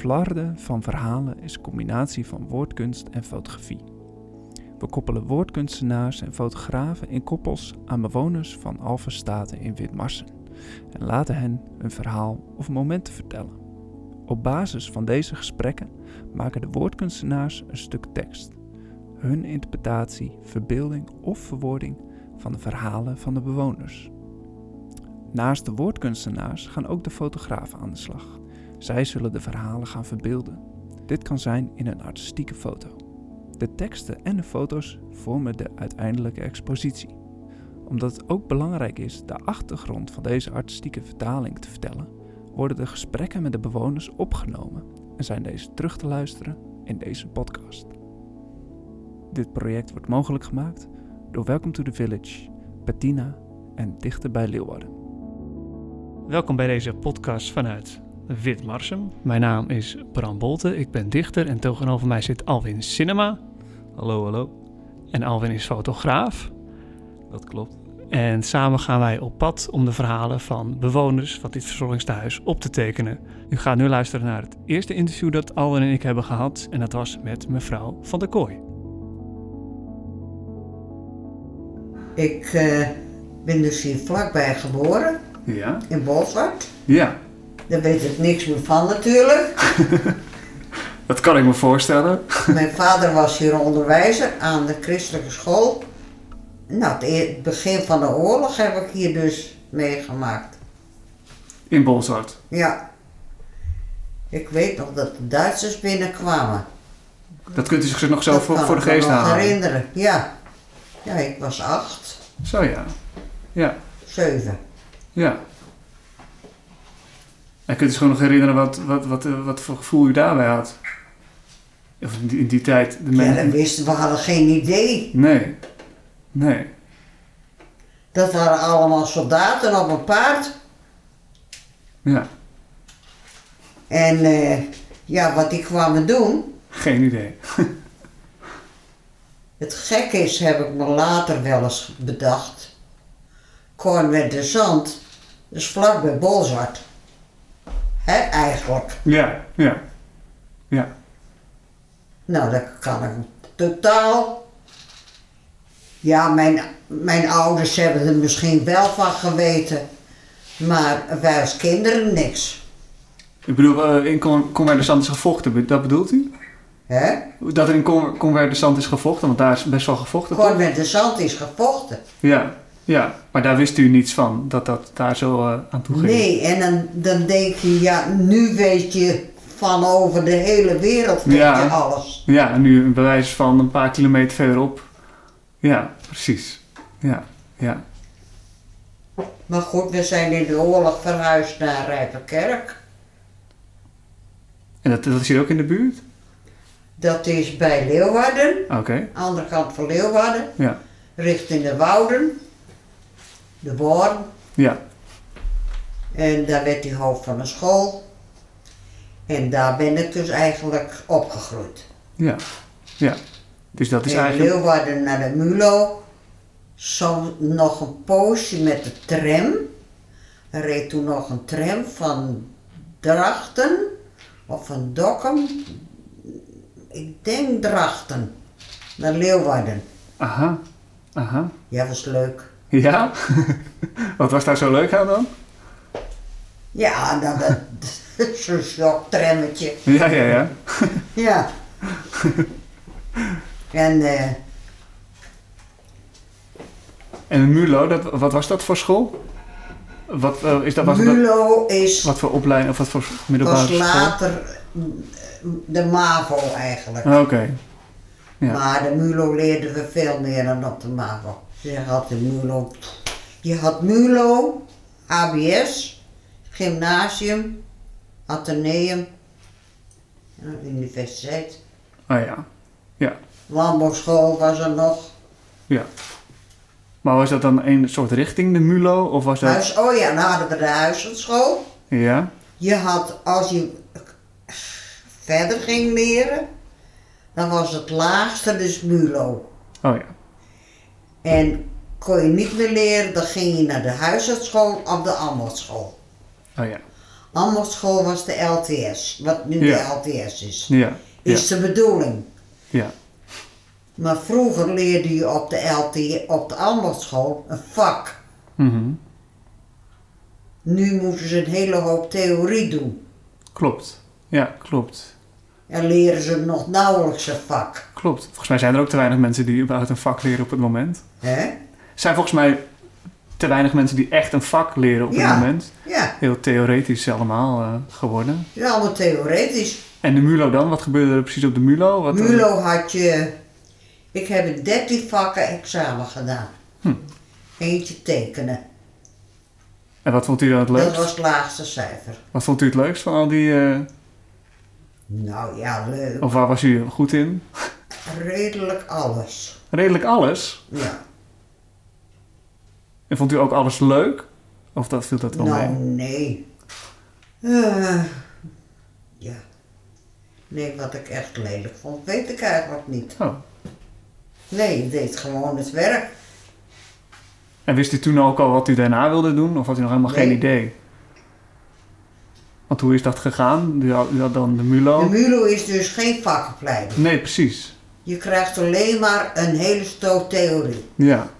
Flarden van verhalen is een combinatie van woordkunst en fotografie. We koppelen woordkunstenaars en fotografen in koppels aan bewoners van Alphenstaten in Witmarsen en laten hen een verhaal of momenten vertellen. Op basis van deze gesprekken maken de woordkunstenaars een stuk tekst. Hun interpretatie, verbeelding of verwoording van de verhalen van de bewoners. Naast de woordkunstenaars gaan ook de fotografen aan de slag. Zij zullen de verhalen gaan verbeelden. Dit kan zijn in een artistieke foto. De teksten en de foto's vormen de uiteindelijke expositie. Omdat het ook belangrijk is de achtergrond van deze artistieke vertaling te vertellen, worden de gesprekken met de bewoners opgenomen en zijn deze terug te luisteren in deze podcast. Dit project wordt mogelijk gemaakt door Welcome to the Village, Bettina en Dichter bij Leeuwarden. Welkom bij deze podcast vanuit Witmarsum. Mijn naam is Bram Bolte, ik ben dichter en tegenover mij zit Alwin Cinema. Hallo, hallo. En Alwin is fotograaf. Dat klopt. En samen gaan wij op pad om de verhalen van bewoners van dit verzorgingstehuis op te tekenen. U gaat nu luisteren naar het eerste interview dat Alwin en ik hebben gehad. En dat was met mevrouw Van der Kooi. Ik eh, ben dus hier vlakbij geboren, Ja? in Bolsward. Ja, Daar weet ik niks meer van natuurlijk. dat kan ik me voorstellen. Mijn vader was hier onderwijzer aan de christelijke school. Nou, het e- begin van de oorlog heb ik hier dus meegemaakt. In Bolzwart. Ja. Ik weet nog dat de Duitsers binnenkwamen. Dat kunt u zich nog zo Dat voor, kan voor de ik me geest nog halen. herinneren, ja. Ja, ik was acht, Zo ja. Ja, zeven. ja. En kunt zich gewoon nog herinneren wat, wat, wat, eh, wat voor gevoel u daarbij had? Of in die, in die tijd. De Ja, dat wisten we, hadden geen idee. Nee. Nee. Dat waren allemaal soldaten op een paard. Ja. En eh, ja, wat die kwamen doen, Geen idee. het gek is, heb ik me later wel eens bedacht. Cornwet de Zand, dus vlak bij Bolzwart. Hè, eigenlijk. Ja, ja. Ja. Nou, dat kan ik totaal. Ja, mijn, mijn ouders hebben er misschien wel van geweten, maar wij als kinderen niks. Ik bedoel, eh, in Con- Converdersand is gevochten, dat bedoelt u? Hè? Dat er in Con- Converdersand is gevochten, want daar is best wel gevochten. Zand is gevochten. Ja, ja. Maar daar wist u niets van, dat dat daar zo eh, aan toe ging. Nee, en dan, dan denk je, ja, nu weet je van over de hele wereld weet Ja. je alles. Ja, en nu een bewijs van een paar kilometer verderop. Ja, precies. Ja, ja. Maar goed, we zijn in de oorlog verhuisd naar Rijpenkerk. En dat, dat is hier ook in de buurt? Dat is bij Leeuwarden, Oké, andere kant van Leeuwarden, ja. richting de Wouden, de Born. Ja, En daar werd hij hoofd van een school. En daar ben ik dus eigenlijk opgegroeid. ja, ja. Dus dat is in eigenlijk... Leeuwarden naar de Mulo. Zo nog een poosje met de tram. Er reed toen nog een tram van Drachten of van Dokkum. Ik denk Drachten. Naar Leeuwarden. Aha, aha. Ja, was leuk. Ja? Wat was daar zo leuk aan dan? Ja, dat, dat, zo'n sjoktrammetje. Ja, ja, ja. Ja. En eh, En MULO, dat, wat was dat voor school? Wat, eh, is dat, was dat, Mulo is wat voor opleiding of wat voor middelbare was school? later mm, de MAVO eigenlijk. Oké, Ja. Maar de MULO leerden we veel meer dan op de MAVO. Je had de MULO, je had MULO, ABS, gymnasium, ateneum, en universiteit. ah ja. Landbouwschool was er nog. Ja. Maar was dat dan een soort richting, de MULO? Of was dat... Huis, oh ja, dan hadden we de huishoudschool. Ja? Je had, als je verder ging leren, dan was het laagste dus MULO. Oh ja. En kon je niet meer leren, dan ging je naar de huishoudschool of de ambachtschool. Oh ja. Ambachtsschool was de LTS, wat nu Ja. de LTS is. Ja. Ja. Is de bedoeling. Ja. Maar vroeger leerde je op de LT, op de een vak. Mhm. Nu moeten ze een hele hoop theorie doen. Klopt. Ja, klopt. En leren ze nog nauwelijks een vak. Klopt. Volgens mij zijn er ook te weinig mensen die überhaupt een vak leren op het moment. Hè? Er zijn volgens mij te weinig mensen die echt een vak leren op het Ja. moment. Ja, Heel theoretisch allemaal eh, geworden. is allemaal theoretisch. En de MULO dan? Wat gebeurde er precies op de MULO? Wat, eh, Mulo had je. Ik heb in 13 vakken examen gedaan. Hm. Eentje tekenen. En wat vond u dan het Dat leukst? was het laagste cijfer. Wat vond u het leukst van al die... eh, Nou ja, leuk. of waar was u goed in? Redelijk alles. Redelijk alles. Ja. En vond u ook alles leuk? Of dat viel dat wel Nou, mee? nee. Eh, ja. Nee, wat ik echt lelijk vond, weet ik eigenlijk niet. Oh. Nee, ik deed gewoon het werk. En wist u toen ook al wat u daarna wilde doen? Of had u nog helemaal geen idee? Want hoe is dat gegaan? U had, dan de MULO? De MULO is dus geen vakopleiding. Nee, precies. Je krijgt alleen maar een hele stoot theorie. Ja.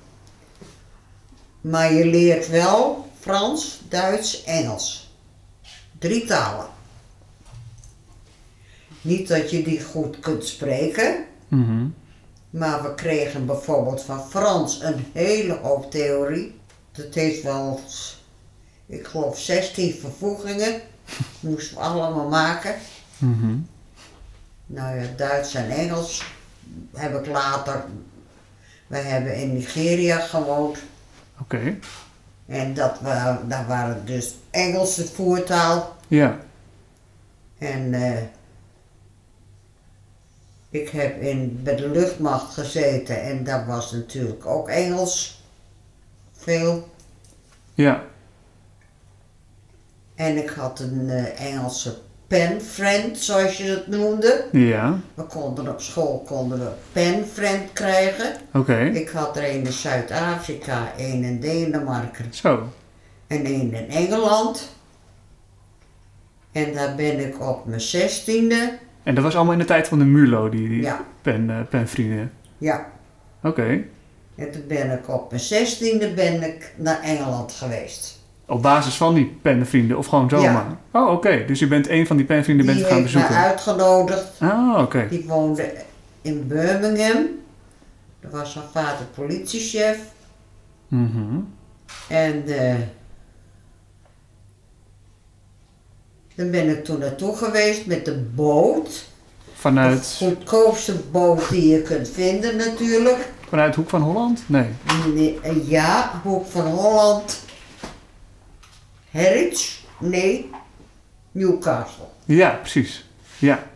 Maar je leert wel Frans, Duits, Engels. Drie talen. Niet dat je die goed kunt spreken, Mhm. maar we kregen bijvoorbeeld van Frans een hele hoop theorie. Dat heeft wel, ik geloof, 16 vervoegingen. Moesten we allemaal maken. Mhm. Nou ja, Duits en Engels heb ik later. We hebben in Nigeria gewoond. Oké. En dat wa daar waren dus Engelse voertaal. Ja. En eh, ik heb in, bij de luchtmacht gezeten en daar was natuurlijk ook Engels. Veel. Ja. En ik had een eh, Engelse penfriend, zoals je het noemde. Ja. We konden op school konden we penfriend krijgen. Oké. Ik had er een in Zuid-Afrika, een in Denemarken Zo. en een in Engeland. En daar ben ik op mijn zestiende. En dat was allemaal in de tijd van de MULO, die, die Ja, pen, eh, penvrienden. ja. Oké. En toen ben ik op mijn zestiende ben ik naar Engeland geweest. Op basis van die penvrienden of gewoon zomaar? Oh, oké. Dus u bent een van die penvrienden Die bent gaan heeft mij bezoeken? uitgenodigd. Ah, oké. Die woonde in Birmingham. Daar was zijn vader politiechef. Mhm. En eh dan ben ik toen naartoe geweest met de boot. De Vanuit, goedkoopste boot die je kunt vinden natuurlijk. vanuit Hoek van Holland? Nee. Nee, ja, Hoek van Holland. Harwich? Nee, Newcastle. Ja, precies. Ja.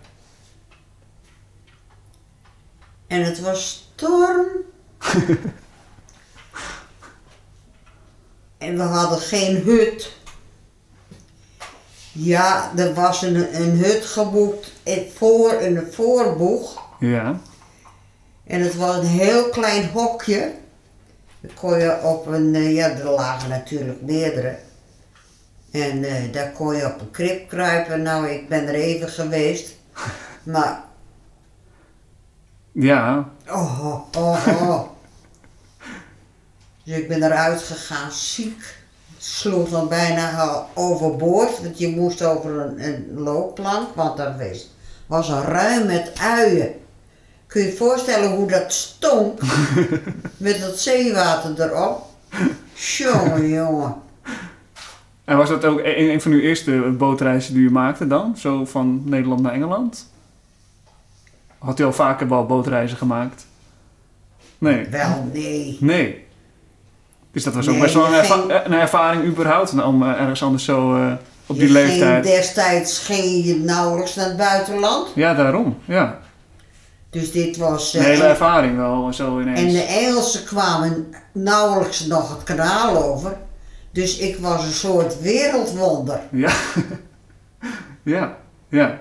En het was storm. en we hadden geen hut. Ja, er was een, een hut geboekt in, voor, een voorboeg. Ja. En het was een heel klein hokje. Dan kon je op een, eh, ja, er lagen natuurlijk meerdere. En eh, daar kon je op een krib kruipen. Nou, ik ben er even geweest. Maar, Ja. oh, oh, oh, oh. Dus ik ben eruit gegaan, ziek. Sloeg dan bijna al overboord, want je moest over een, een loopplank, want daar was, was een ruim met uien. Kun je je voorstellen hoe dat stonk? met dat zeewater erop. Jongen, jongen. En was dat ook een, een van uw eerste bootreizen die u maakte dan? Zo van Nederland naar Engeland? Had u al vaker wel bootreizen gemaakt? Nee. Wel, nee. Nee. Dus dat was ook Nee, best wel een, erva- geen- een ervaring überhaupt om eh, ergens anders zo eh, op die Je ging leeftijd. destijds ging je nauwelijks naar het buitenland. Ja, daarom. Ja. Dus dit was... Een eh, hele en- ervaring wel zo ineens. En de Engelsen kwamen nauwelijks nog het kanaal over. Dus ik was een soort wereldwonder. Ja. ja. Ja.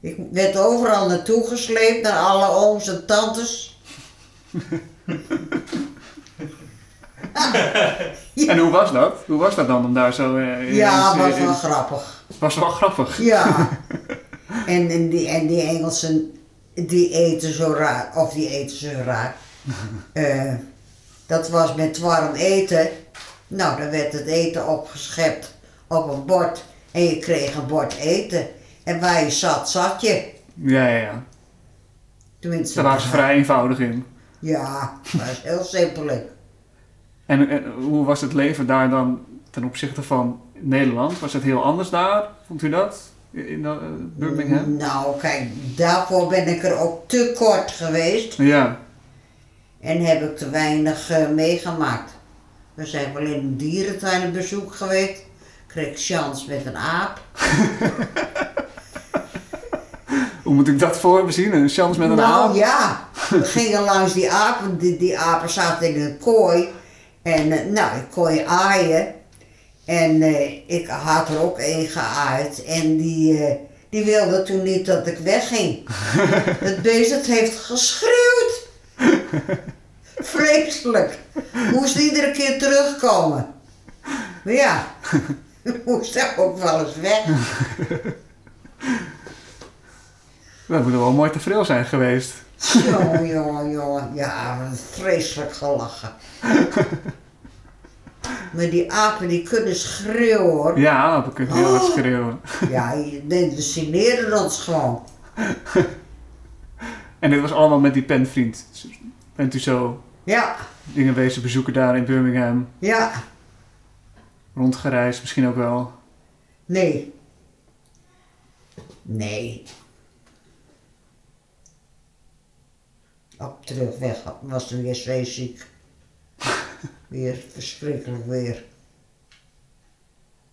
Ik werd overal naartoe gesleept, naar alle ooms en tantes. En hoe was dat? Hoe was dat dan om daar zo... in- Ja, in- was in- wel grappig. was wel grappig. Ja. en, en, die, en die Engelsen, die eten zo raar, of die eten zo raar. Eh, dat was met warm eten. Nou, dan werd het eten opgeschept op een bord. En je kreeg een bord eten. En waar je zat, zat je. Ja, ja, ja. Tenminste, Daar waren ze vrij eenvoudig in. Ja, dat is heel simpel. En, en hoe was het leven daar dan ten opzichte van Nederland? Was het heel anders daar? Vond u dat? In eh, Birmingham? Nou, kijk, daarvoor ben ik er ook te kort geweest. Ja. En heb ik te weinig eh, meegemaakt. We zijn wel in een dierentuin op bezoek geweest. Kreeg chance met een aap. Hoe moet ik dat voor me zien? Een chance met een nou aap? ja, we gingen langs die apen. Die, die apen zaten in een kooi. En eh, nou, ik kon je aaien. En eh, ik had er ook één geaaid. En die, eh, die wilde toen niet dat ik wegging. het beest het heeft geschreeuwd. Vreselijk. Moest iedere keer terugkomen. Maar ja, moest er ook wel eens weg. Dat moet wel mooi tafereel zijn geweest. Jongen, jongen, jongen. Ja, vreselijk gelachen. Maar die apen die kunnen schreeuwen hoor. Ja, apen kunnen heel hard Oh. schreeuwen. Ja, die fascineerden ons gewoon. En dit was allemaal met die penvriend. Bent u zo Ja, dingen wezen bezoeken daar in Birmingham? ja, Rondgereisd misschien ook wel? nee. Nee. Op terugweg was er weer zeeziek. Weer verschrikkelijk weer.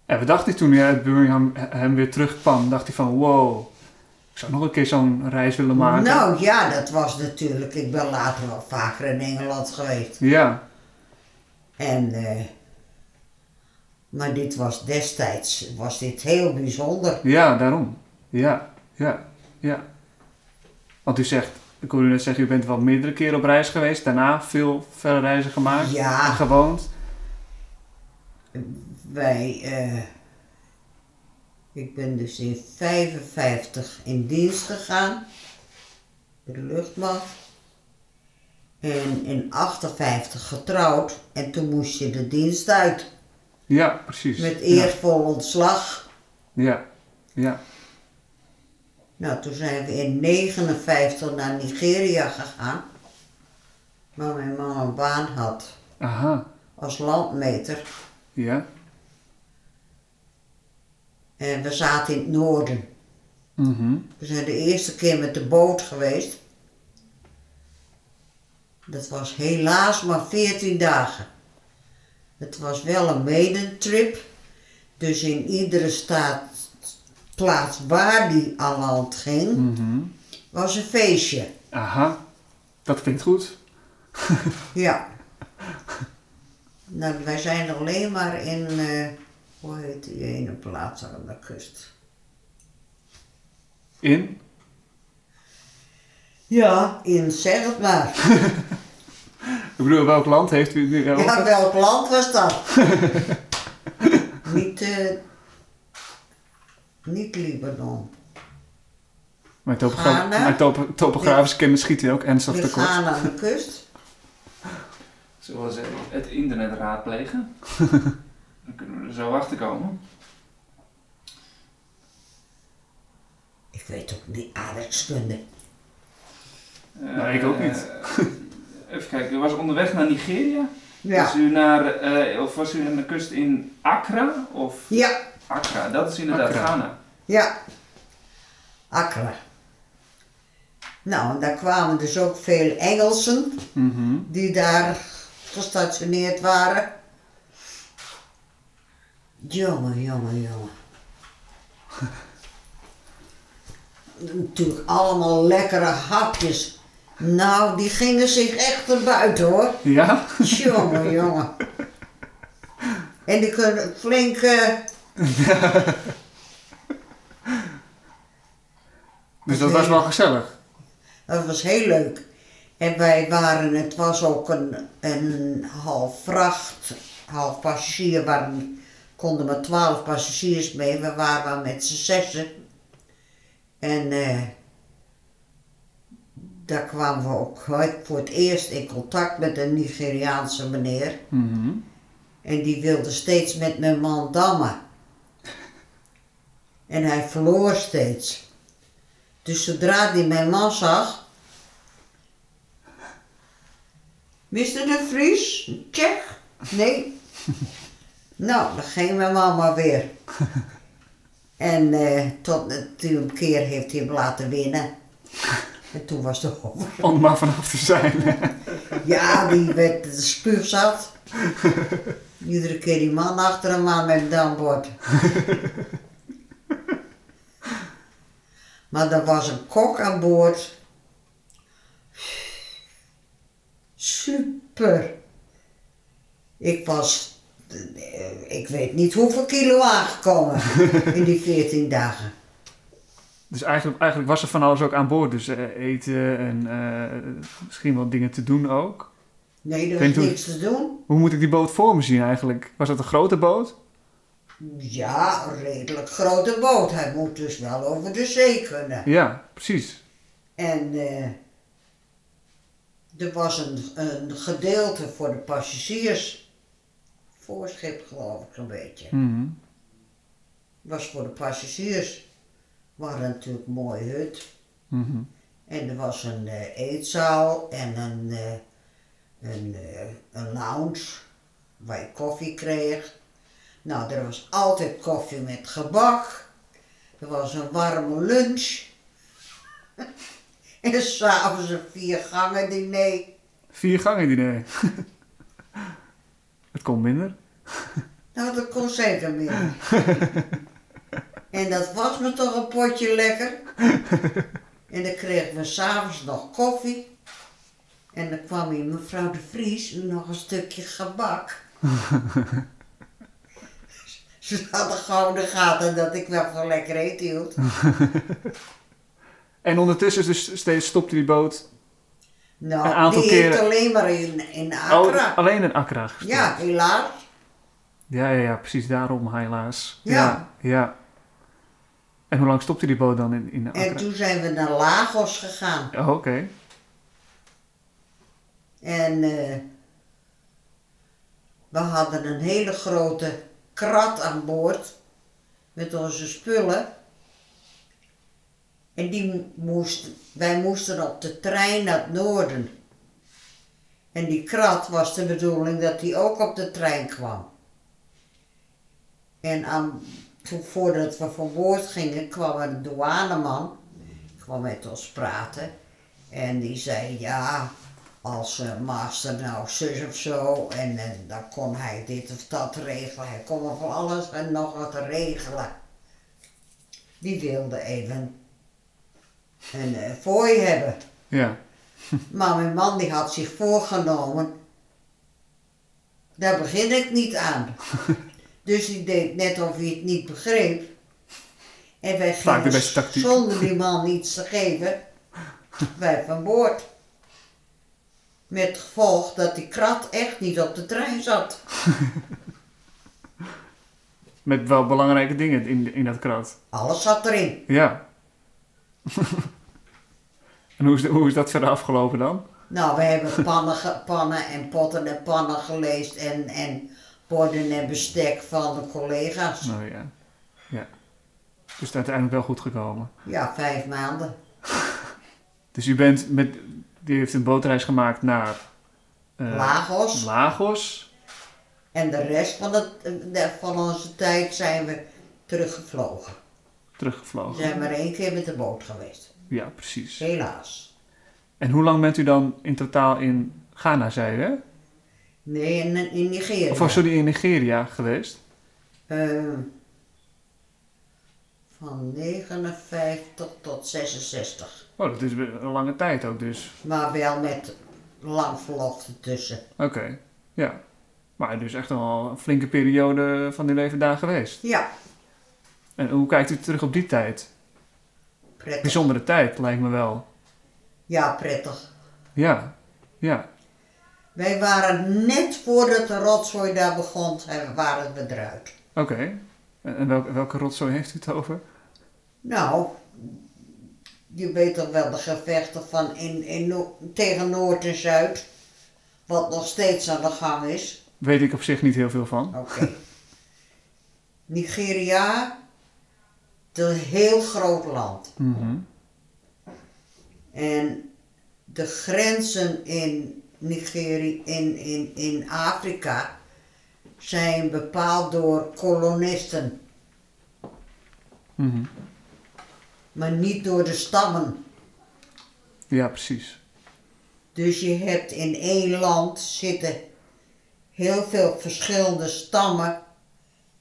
En wat dacht hij toen hij uit Birmingham hem weer terugkwam? Dacht hij van wow, zou nog een keer zo'n reis willen maken? Nou ja, dat was natuurlijk. Ik ben later wel vaker in Engeland geweest. Ja, En, eh, maar dit was destijds, was dit heel bijzonder. ja, daarom. Ja, ja, ja. Want u zegt, ik hoorde u net zeggen, u bent wel meerdere keren op reis geweest. Daarna veel verre reizen gemaakt Ja. en gewoond. Wij, eh, ik ben dus in 55 in dienst gegaan, bij de luchtmacht. En in 58 getrouwd en toen moest je de dienst uit. Ja, precies. Met eervol ontslag. Ja, ja. Nou, toen zijn we in 59 naar Nigeria gegaan. Waar mijn man een baan had Aha, als landmeter. ja. En we zaten in het noorden. Mhm. We zijn de eerste keer met de boot geweest. Dat was helaas maar 14 dagen. Het was wel een maiden-trip. Dus in iedere staat, plaats waar die aan land ging, Mhm. was een feestje. Aha, dat klinkt goed. Ja. Nou, wij zijn alleen maar in, eh, hoe heet die ene plaats aan de kust? In? Ja, in, zeg het maar. Ik bedoel, welk land heeft u nu over? Ja, welk land was dat? niet, eh, niet Libanon. Mijn, topogra Ghana? mijn topo- topografische kennis schiet hier ook ernstig tekort. gaan aan de kust. Zullen we eens even het internet raadplegen? Dan kunnen we er zo achter komen. Ik weet ook niet aardrijkskunde. Nou, ik ook niet. Eh, even kijken, u was onderweg naar Nigeria? Was Ja. u naar, eh, of was u aan de kust in Accra? Of Ja, Accra, dat is inderdaad Accra. Ghana. ja. Accra. Nou, en daar kwamen dus ook veel Engelsen Mhm. die daar gestationeerd waren. Jongen, jongen, jongen. Natuurlijk allemaal lekkere hapjes. Nou, die gingen zich echt erbuiten hoor. Ja? Jongen, jongen. En die kunnen flink. eh, Dus dat was wel gezellig. dat was heel leuk. En wij waren, het was ook een, een half vracht, half passagier, waren, konden maar twaalf passagiers mee. We waren met z'n zessen. En eh, daar kwamen we ook voor het eerst in contact met een Nigeriaanse meneer. Mhm. En die wilde steeds met mijn man dammen. En hij verloor steeds. Dus zodra hij mijn man zag. Mr. de Vries? Check? Nee. Nou, dan ging mijn man maar weer. En eh, tot een keer heeft hij hem laten winnen. En toen was het over. Om maar vanaf te zijn. Ja, die werd de spuug zat. Iedere keer die man achter hem aan met dambord. maar er was een kok aan boord. Super. Ik was, ik weet niet hoeveel kilo aangekomen in die 14 dagen. Dus eigenlijk, eigenlijk was er van alles ook aan boord. Dus eh, eten en eh, misschien wel dingen te doen ook. Nee, er was niks te doen. Hoe moet ik die boot voor me zien eigenlijk? Was dat een grote boot? Ja, een redelijk grote boot. Hij moet dus wel over de zee kunnen. Ja, precies. En eh, er was een, een gedeelte voor de passagiers. Voorschip geloof ik een beetje. Mhm. Was voor de passagiers. We hadden natuurlijk een mooie hut. Mhm. En er was een eh, eetzaal en een, eh, een, eh, een lounge waar je koffie kreeg. Nou, er was altijd koffie met gebak. Er was een warme lunch. en s'avonds een vier gangen diner. Vier gangen diner. Het kon minder. Nou, dat kon zeker meer. en dat was me toch een potje lekker. en dan kregen we s'avonds nog koffie. En dan kwam hier mevrouw de Vries nog een stukje gebak. Ze hadden gouden gaten dat ik wel van lekker eten hield. En ondertussen dus steeds stopte die boot. Nou, Een aantal die keren- alleen maar in, in Accra. Oh, alleen in Accra gestopt. ja, helaas. Ja, ja, ja, precies daarom helaas. Ja. ja. ja. En hoe lang stopte die boot dan in, in Accra? En toen zijn we naar Lagos gegaan. Oh, oké. En eh, we hadden een hele grote krat aan boord met onze spullen. En die moest, wij moesten op de trein naar het noorden. En die krat was de bedoeling dat die ook op de trein kwam. En aan, toen, voordat we van boord gingen, kwam een douaneman, kwam met ons praten. En die zei, ja, als eh, master nou zus of zo, en, eh, dan kon hij dit of dat regelen. Hij kon van alles en nog wat regelen. Die wilde even een fooi hebben. Ja. Maar mijn man die had zich voorgenomen, daar begin ik niet aan. dus die deed net of hij het niet begreep. En wij gingen zonder die man iets te geven, wij van boord. Met het gevolg dat die krat echt niet op de trein zat. Met wel belangrijke dingen in, in dat krat. Alles zat erin. Ja. en hoe is, de- hoe is dat verder afgelopen dan? Nou, we hebben pannen, pannen en potten en pannen geleest en, en borden en bestek van de collega's. Nou ja. Ja. Dus het is uiteindelijk wel goed gekomen. Ja, vijf maanden. Dus u bent met... Die heeft een bootreis gemaakt naar... eh, Lagos. Lagos. En de rest van, het, van onze tijd zijn we teruggevlogen. We Teruggevlogen. zijn maar één keer met de boot geweest. Ja, precies. Helaas. En hoe lang bent u dan in totaal in Ghana, zei u, hè? Nee, in, in Nigeria. Of was u in Nigeria geweest? Eh, van 59 tot 66. Oh, dat is een lange tijd ook dus. Maar wel met lang verlof ertussen. Oké, ja. Maar dus echt wel een flinke periode van uw leven daar geweest. Ja, En hoe kijkt u terug op die tijd? prettig. Bijzondere tijd, lijkt me wel. Ja, prettig. Ja, ja. Wij waren net voordat de rotzooi daar begon, zijn- waren we eruit. Oké. En en welke, welke rotzooi heeft u het over? Nou, je weet toch wel de gevechten van in, in, tegen Noord en Zuid, wat nog steeds aan de gang is. Weet ik op zich niet heel veel van. Oké. Nigeria, een heel groot land. Mhm. En de grenzen in Nigeria, in, in, in Afrika, zijn bepaald door kolonisten, Mhm. maar niet door de stammen. Ja, precies. Dus je hebt in één land zitten heel veel verschillende stammen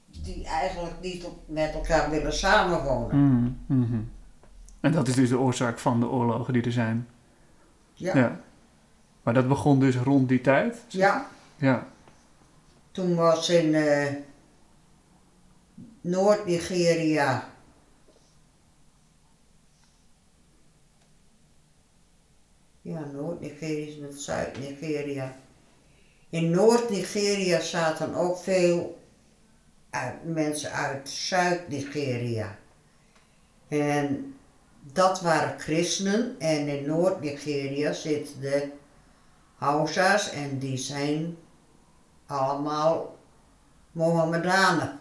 die eigenlijk niet met elkaar willen samenwonen. Mhm, mhm. En dat is dus de oorzaak van de oorlogen die er zijn. Ja. Ja. Maar dat begon dus rond die tijd? ja, Ja. toen was in eh, Noord-Nigeria Ja, Noord-Nigeria is met Zuid-Nigeria. In Noord-Nigeria zaten ook veel uit, mensen uit Zuid-Nigeria. En dat waren christenen. En in Noord-Nigeria zitten de Hausa's en die zijn allemaal Mohammedanen.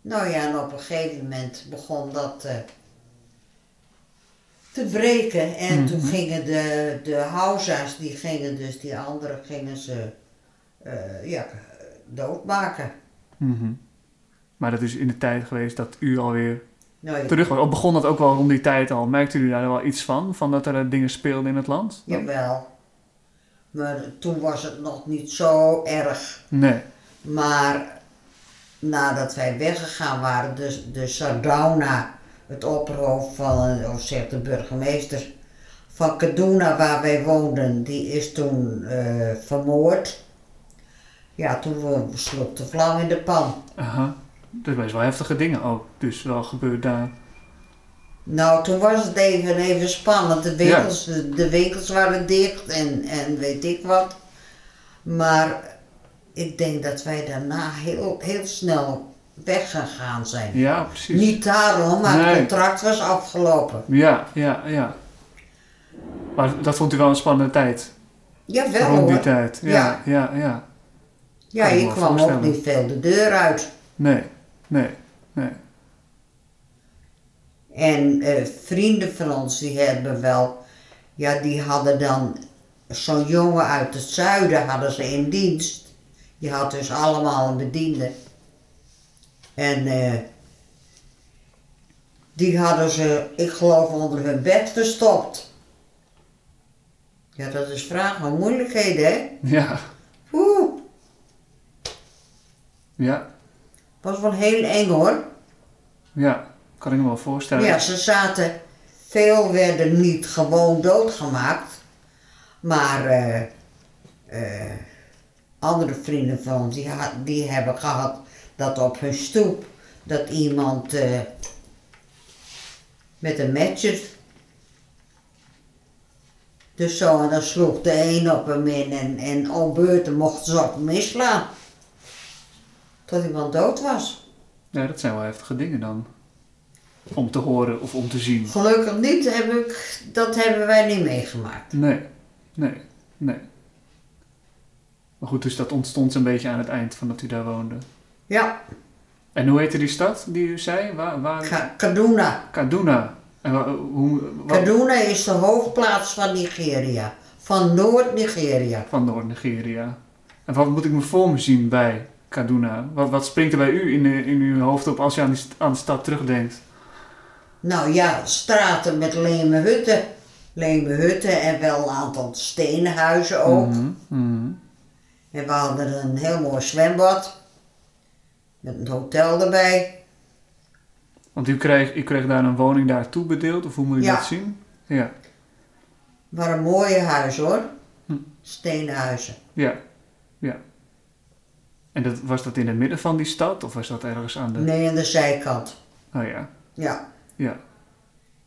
Nou ja, en op een gegeven moment begon dat eh, te breken. En toen Mhm. gingen de, de Hausa's, die gingen dus, die anderen gingen ze eh, ja, doodmaken. Mhm. Maar dat is in de tijd geweest dat u alweer Nou ja, terug was. Of begon dat ook wel rond die tijd al? Merkte u daar wel iets van? Van dat er eh, dingen speelden in het land? jawel. Maar toen was het nog niet zo erg. Nee. Maar nadat wij weggegaan waren, dus de Sardauna, het opperhoofd van, of zegt de burgemeester van Kaduna waar wij woonden, die is toen eh, vermoord. Ja, toen sloeg de vlam in de pan. Aha. Dat is best wel heftige dingen ook. Dus wel gebeurd daar. Nou, toen was het even, even spannend. De winkels, de, de winkels waren dicht en, en weet ik wat. Maar ik denk dat wij daarna heel, heel snel weggegaan zijn. Ja, precies. Niet daarom, maar Nee. het contract was afgelopen. Ja, ja, ja. Maar dat vond u wel een spannende tijd. Jawel rond die hoor. tijd. Ja, Ja. ja, ja. Ja, ik wel kwam ook niet veel de deur uit. Nee, nee, nee. En eh, vrienden van ons, die hebben wel, ja, die hadden dan zo'n jongen uit het zuiden hadden ze in dienst. Die had dus allemaal een bediende. En eh, die hadden ze, ik geloof, onder hun bed verstopt. Ja, dat is vraag van moeilijkheden, hè? Ja, Oeh, ja, was wel heel eng hoor. ja. Kan ik me wel voorstellen. Ja, ze zaten, veel werden niet gewoon doodgemaakt, maar eh, eh, andere vrienden van ons, die, die hebben gehad dat op hun stoep, dat iemand eh, met een matcher, dus zo, en dan sloeg de een op hem in en, en om beurten mochten ze op hem inslaan. Tot iemand dood was. Ja, dat zijn wel heftige dingen dan. Om te horen of om te zien. Gelukkig niet, heb ik, dat hebben wij niet meegemaakt. Nee, nee, nee. Maar goed, dus dat ontstond een beetje aan het eind van dat u daar woonde. Ja, En hoe heette die stad die u zei? Waar, waar? Ka- Kaduna. Kaduna. En wa- hoe, wat- Kaduna is de hoofdplaats van Nigeria. Van Noord-Nigeria. van Noord-Nigeria. En wat moet ik me voor me zien bij Kaduna? Wat, wat springt er bij u in, in uw hoofd op als je aan, die, aan de stad terugdenkt? Nou ja, straten met leme hutten. Leme hutten en wel een aantal stenen huizen ook. Mhm, mhm. En we hadden een heel mooi zwembad. Met een hotel erbij. Want u kreeg, u kreeg daar een woning daar toebedeeld, of hoe moet Ja. dat zien? Ja, waren mooie huizen hoor. Hm. Stenen huizen. ja, ja. En dat, was dat in het midden van die stad, of was dat ergens aan de... Nee, aan de zijkant. Oh ja, Ja. Ja.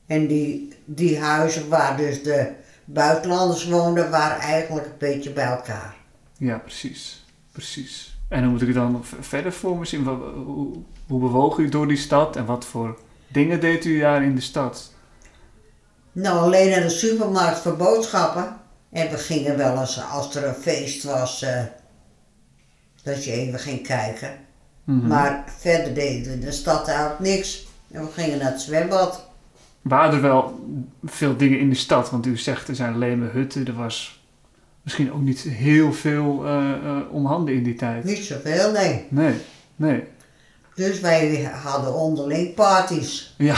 En die, die huizen waar dus de buitenlanders woonden, waren eigenlijk een beetje bij elkaar. Ja, precies. Precies. En hoe moet ik het dan nog verder voor me zien? Hoe, hoe bewoog u door die stad en wat voor dingen deed u daar in de stad? Nou, alleen naar de supermarkt voor boodschappen. En we gingen wel eens, als er een feest was, eh, dat je even ging kijken. Mhm. Maar verder deden we in de stad eigenlijk niks. En we gingen naar het zwembad. Waren er wel veel dingen in de stad? Want u zegt er zijn alleen maar hutten. Er was misschien ook niet heel veel eh eh, om handen in die tijd. Niet zoveel, nee. Nee, nee. Dus wij hadden onderling parties. Ja.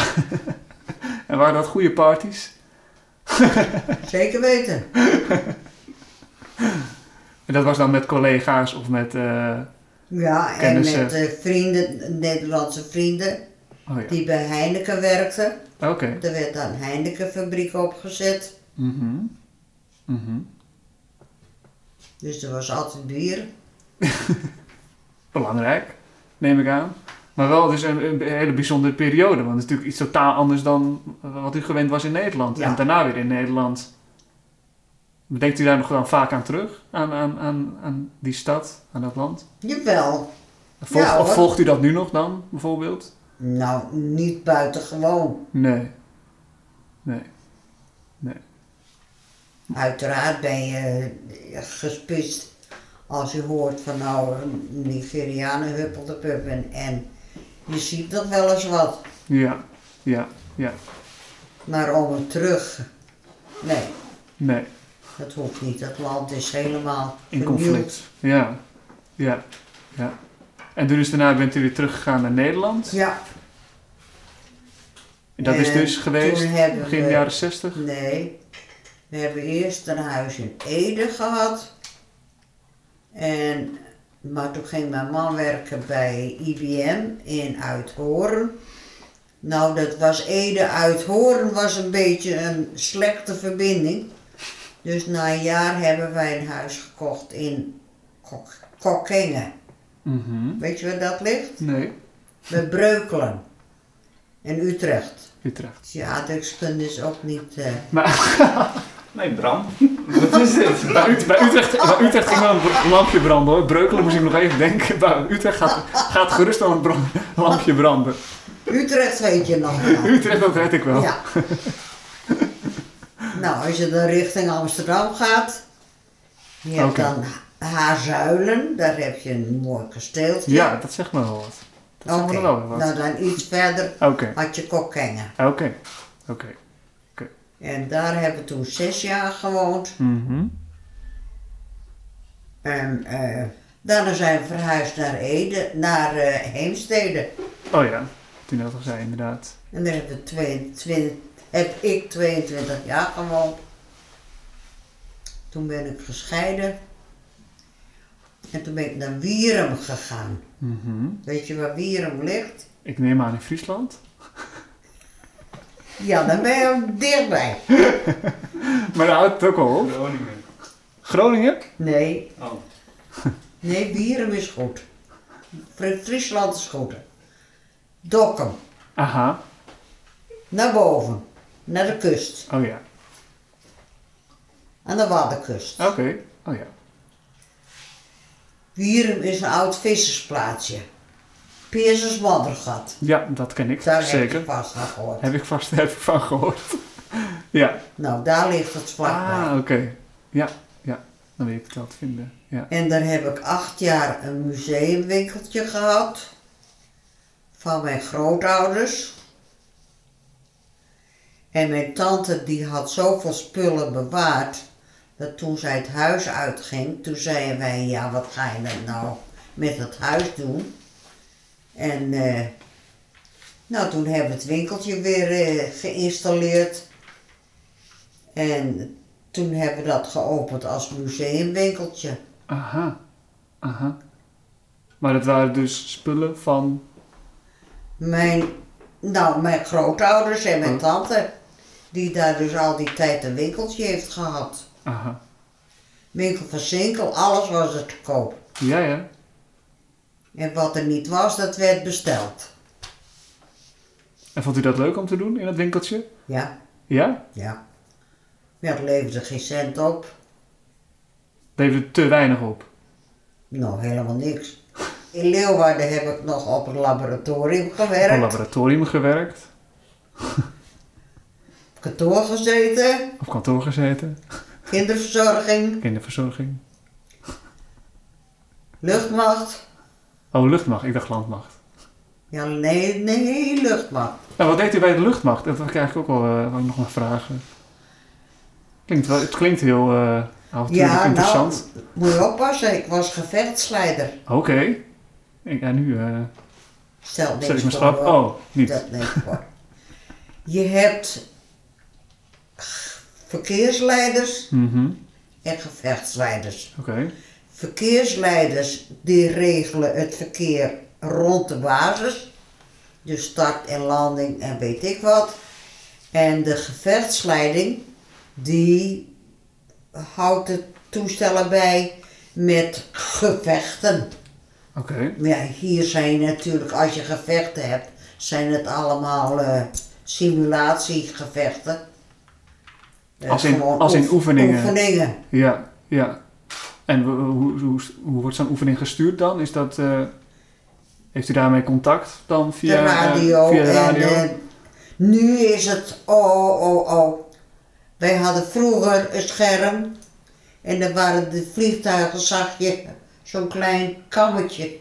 en waren dat goede parties? Zeker weten. En dat was dan met collega's of met... eh, Ja, en Kennissen. met vrienden, Nederlandse vrienden, Oh ja, die bij Heineken werkten. oké. Er werd dan een Heineken-fabriek opgezet. Mhm. Mhm. Dus er was altijd bier. Belangrijk, neem ik aan. Maar wel dus een, een hele bijzondere periode. Want het is natuurlijk iets totaal anders dan wat u gewend was in Nederland. Ja. En daarna weer in Nederland. Denkt u daar nog dan vaak aan terug? Aan, aan, aan, aan die stad, aan dat land? Jawel. Ja, of volgt u dat nu nog dan, bijvoorbeeld? Nou, niet buitengewoon. Nee. Nee. Uiteraard ben je eh, gespitst als je hoort van nou, een Nigerianen huppelde pup en, je ziet dat wel eens wat. Ja, ja, ja. Maar om het terug, nee, Nee. dat hoeft niet. Dat land is helemaal In conflict. Ja, ja, ja. En toen is daarna bent u weer teruggegaan naar Nederland. Ja, En dat is dus geweest begin we- jaren 60? nee. We hebben eerst een huis in Ede gehad. En, maar toen ging mijn man werken bij IBM in Uithoorn. Nou, dat was Ede Uithoorn was een beetje een slechte verbinding. Dus na een jaar hebben wij een huis gekocht in Kok Kokkingen. Mhm. Weet je waar dat ligt? Nee, Bij Breukelen. In Utrecht. Utrecht. Ja, aardrijkskunde is ook niet... eh, Nee, Bram. Wat is dit? Bij, Ut- bij Utrecht, bij Utrecht ging wel een lampje branden hoor. Breukelen moest ik nog even denken. Bij Utrecht gaat, gaat gerust wel een lampje branden. Utrecht weet je nog wel. Utrecht, dat weet ik wel. Ja. nou, als je dan richting Amsterdam gaat, je hebt dan Haarzuilen, daar heb je een mooi kasteeltje. Ja, dat zegt me wel wat. Dat zegt Oké, me wel wat. nou dan iets verder had je Kokkengen. oké, oké. En daar hebben we toen zes jaar gewoond. Mhm. En eh, daarna zijn we verhuisd naar Ede, naar eh, Heemstede. Oh ja, toen al zei inderdaad. En daar hebben we 22, heb ik 22 jaar gewoond. Toen ben ik gescheiden. En toen ben ik naar Wierum gegaan. Mhm. Weet je waar Wierum ligt? Ik neem aan in Friesland. Ja, dan ben je ook dichtbij. Maar daar houdt het ook al op. Groningen. Groningen? Nee, Oh. nee, Wierum is goed. Fri- Friesland is goed. Dokkum, Aha, naar boven, naar de kust, oh ja. aan de Waddenkust. Oké, oh ja. Wierum is een oud vissersplaatsje. Peersens Moddergat. Ja, dat ken ik, Daar heb zeker. je vast van gehoord. Heb ik vast heb ik van gehoord. ja. Nou, daar ligt het vlakbij. Ah, oké. Ja, ja. Dan weet ik het wel te vinden. Ja. En daar heb ik acht jaar een museumwinkeltje gehad. Van mijn grootouders. En mijn tante die had zoveel spullen bewaard. Dat toen zij het huis uitging, toen zeiden wij, ja wat ga je dan nou met het huis doen? En eh, nou toen hebben we het winkeltje weer eh, geïnstalleerd. En toen hebben we dat geopend als museumwinkeltje. Aha, aha. Maar dat waren dus spullen van... Mijn, nou, mijn grootouders en mijn Oh. tante, die daar dus al die tijd een winkeltje heeft gehad. Aha. Winkel van Sinkel, alles was er te koop. Ja, ja. En wat er niet was, dat werd besteld. En vond u dat leuk om te doen in dat winkeltje? Ja, Ja? ja. Ja, het leverde geen cent op. Leverde te weinig op. Nou, helemaal niks. In Leeuwarden heb ik nog op het laboratorium Op een gewerkt. laboratorium gewerkt. Kantoor gezeten. Op kantoor gezeten. Kinderverzorging. Kinderverzorging. Luchtmacht. Oh, luchtmacht. Ik dacht landmacht. Ja, nee, nee, luchtmacht. Nou, wat deed u bij de luchtmacht? Dat wil ik eigenlijk ook wel ik nog maar vragen. Klinkt wel, het klinkt heel eh avontuurlijk Ja, nou, interessant. moet je oppassen. Ik was gevechtsleider. Oké. Ik Ja, nu eh Stel niks ik schrap. hoor. Oh, niet. Dat voor. Je hebt verkeersleiders Mhm. en gevechtsleiders. Oké. Verkeersleiders die regelen het verkeer rond de basis. Dus start en landing en weet ik wat. En de gevechtsleiding die houdt de toestellen bij met gevechten. Oké. Ja, hier zijn natuurlijk, als je gevechten hebt, zijn het allemaal eh, simulatiegevechten. Als in- als in oef- oefeningen. Oefeningen. Ja, ja. En hoe, hoe, hoe, wordt zo'n oefening gestuurd dan? Is dat, eh, heeft u daarmee contact dan via de radio. via de radio? En, eh, nu is het, oh, oh, oh. Wij hadden vroeger een scherm. En dan waren de vliegtuigen, zag je zo'n klein kammetje.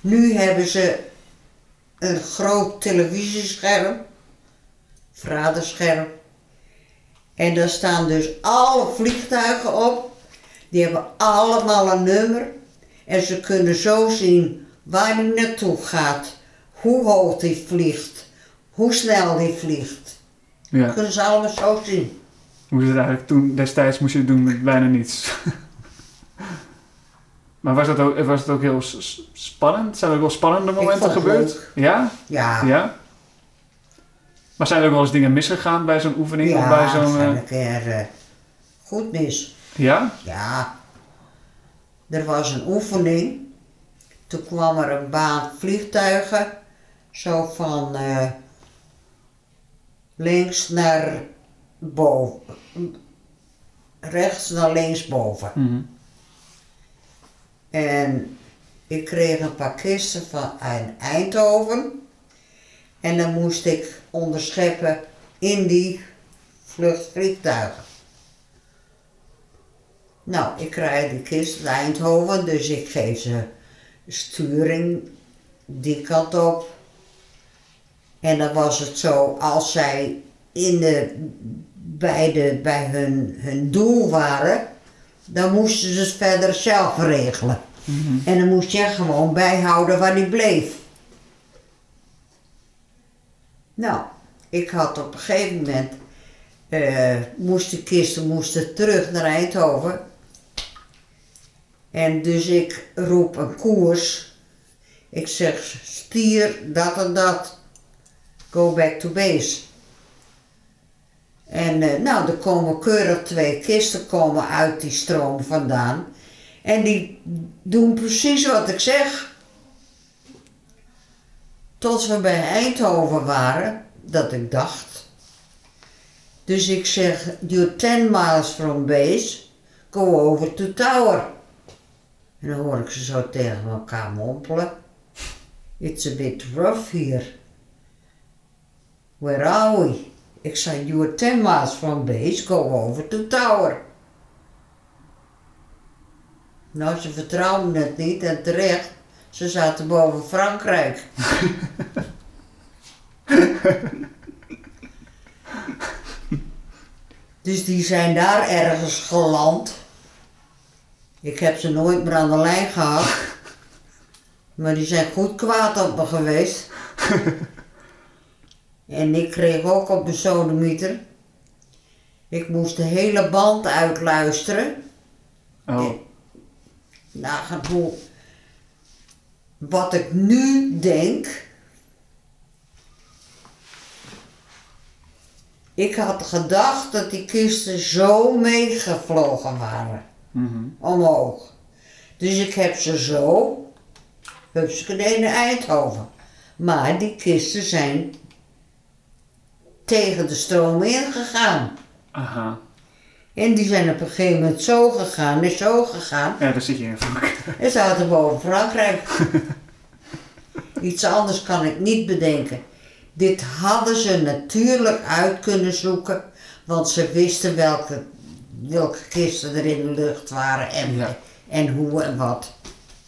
nu hebben ze een groot televisiescherm. Verraderscherm. En daar staan dus alle vliegtuigen op. Die hebben allemaal een nummer. En ze kunnen zo zien waar hij naartoe gaat. Hoe hoog hij vliegt. Hoe snel hij vliegt. ja. Dat kunnen ze allemaal zo zien. Hoe ze het eigenlijk toen destijds moest je het doen met bijna niets. maar was het ook, was het ook heel spannend? Zijn er ook wel spannende momenten gebeurd? Ja? Ja. Ja? Maar zijn er ook wel eens dingen misgegaan bij zo'n oefening? of bij Ja, zo'n, zijn eh, een keer eh, goed mis. ja? Ja. Er was een oefening. Toen kwam er een baan vliegtuigen. Zo van eh, links naar boven. Rechts naar linksboven. Mhm. En ik kreeg een paar kisten van Eindhoven. En dan moest ik onderscheppen in die vluchtvliegtuigen. Nou, ik krijg die kist uit Eindhoven, dus ik geef ze sturing die kant op. En dan was het zo, als zij in de, bij, de, bij hun, hun doel waren, dan moesten ze het verder zelf regelen. Mhm. En dan moest je gewoon bijhouden waar die bleef. Nou, ik had op een gegeven moment, eh moest de kisten moesten terug naar Eindhoven. En dus ik roep een koers. Ik zeg, stier dat en dat. Go back to base. En eh, nou, er komen keurig twee kisten komen uit die stroom vandaan. En die doen precies wat ik zeg. Tot we bij Eindhoven waren, dat ik dacht. Dus ik zeg, you're 10 miles from base, go over to tower. En dan hoor ik ze zo tegen elkaar mompelen. It's a bit rough here. Where are we? Ik zei, you're 10 miles from base, go over to tower. Nou, ze vertrouwden het niet en terecht. Ze zaten boven Frankrijk. dus die zijn daar ergens geland. Ik heb ze nooit meer aan de lijn gehad. Maar die zijn goed kwaad op me geweest. en ik kreeg ook op de sodemieter. Ik moest de hele band uitluisteren. Oh, Nagaan hoe. Wat ik nu denk. Ik had gedacht dat die kisten zo meegevlogen waren. mhm. Omhoog. Dus ik heb ze zo. Hupsakee naar Eindhoven. Maar die kisten zijn tegen de stroom ingegaan. Aha. En die zijn op een gegeven moment zo gegaan en zo gegaan. Ja, daar zit je in Frank. En zaten boven Frankrijk. Iets anders kan ik niet bedenken. Dit hadden ze natuurlijk uit kunnen zoeken, want ze wisten welke, welke kisten er in de lucht waren en, Ja. en hoe en wat.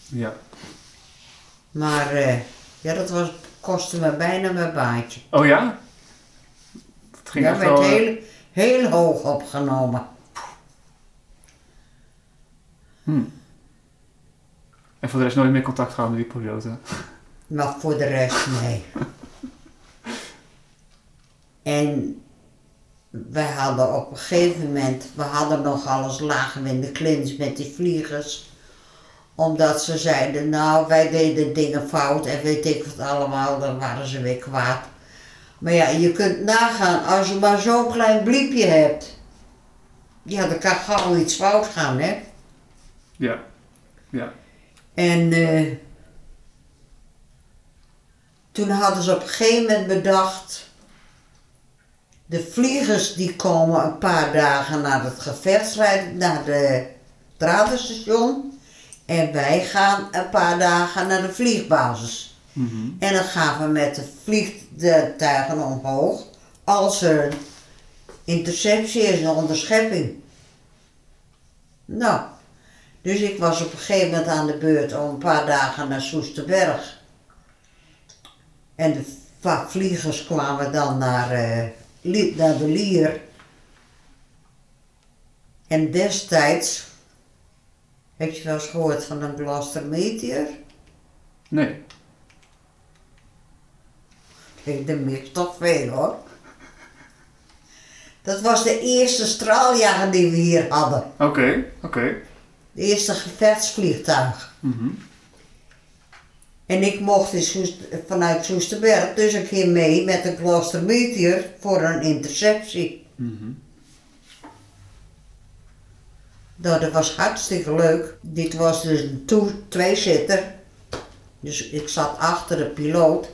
Ja. Maar eh, ja, dat was, kostte me bijna mijn baantje. Oh ja? Het ging Ja, echt werd wel... eh, heel, heel hoog opgenomen. Hmm. En voor de rest nooit meer contact gehad met die piloten. Maar voor de rest, nee. En wij hadden op een gegeven moment, we hadden nog alles lagen we in de klins met die vliegers. Omdat ze zeiden, nou wij deden dingen fout en weet ik wat allemaal, dan waren ze weer kwaad. Maar ja, je kunt nagaan, als je maar zo'n klein bliepje hebt. Ja, dan kan gauw iets fout gaan, hè. Ja. Ja. En eh, toen hadden ze op een gegeven moment bedacht, de vliegers die komen een paar dagen naar het gevechtsrijd, naar de radenstation. En wij gaan een paar dagen naar de vliegbasis. Mhm. En dan gaan we met de vliegtuigen omhoog als er een interceptie is, een onderschepping. Nou, dus ik was op een gegeven moment aan de beurt om een paar dagen naar Soesterberg. En de vliegers kwamen dan naar, Li- naar de Lier. En destijds, heb je wel eens gehoord van een Blaster Meteor? Nee. Ik de mix toch veel hoor. Dat was de eerste straaljager die we hier hadden. Oké. Oké. De eerste gevechtsvliegtuig. Mhm. En ik mocht in Soest- vanuit Soesterberg dus een keer mee met een Gloucester Meteor voor een interceptie. Mhm. Nou, dat was hartstikke leuk. Dit was dus een tweezitter. Dus ik zat achter de piloot.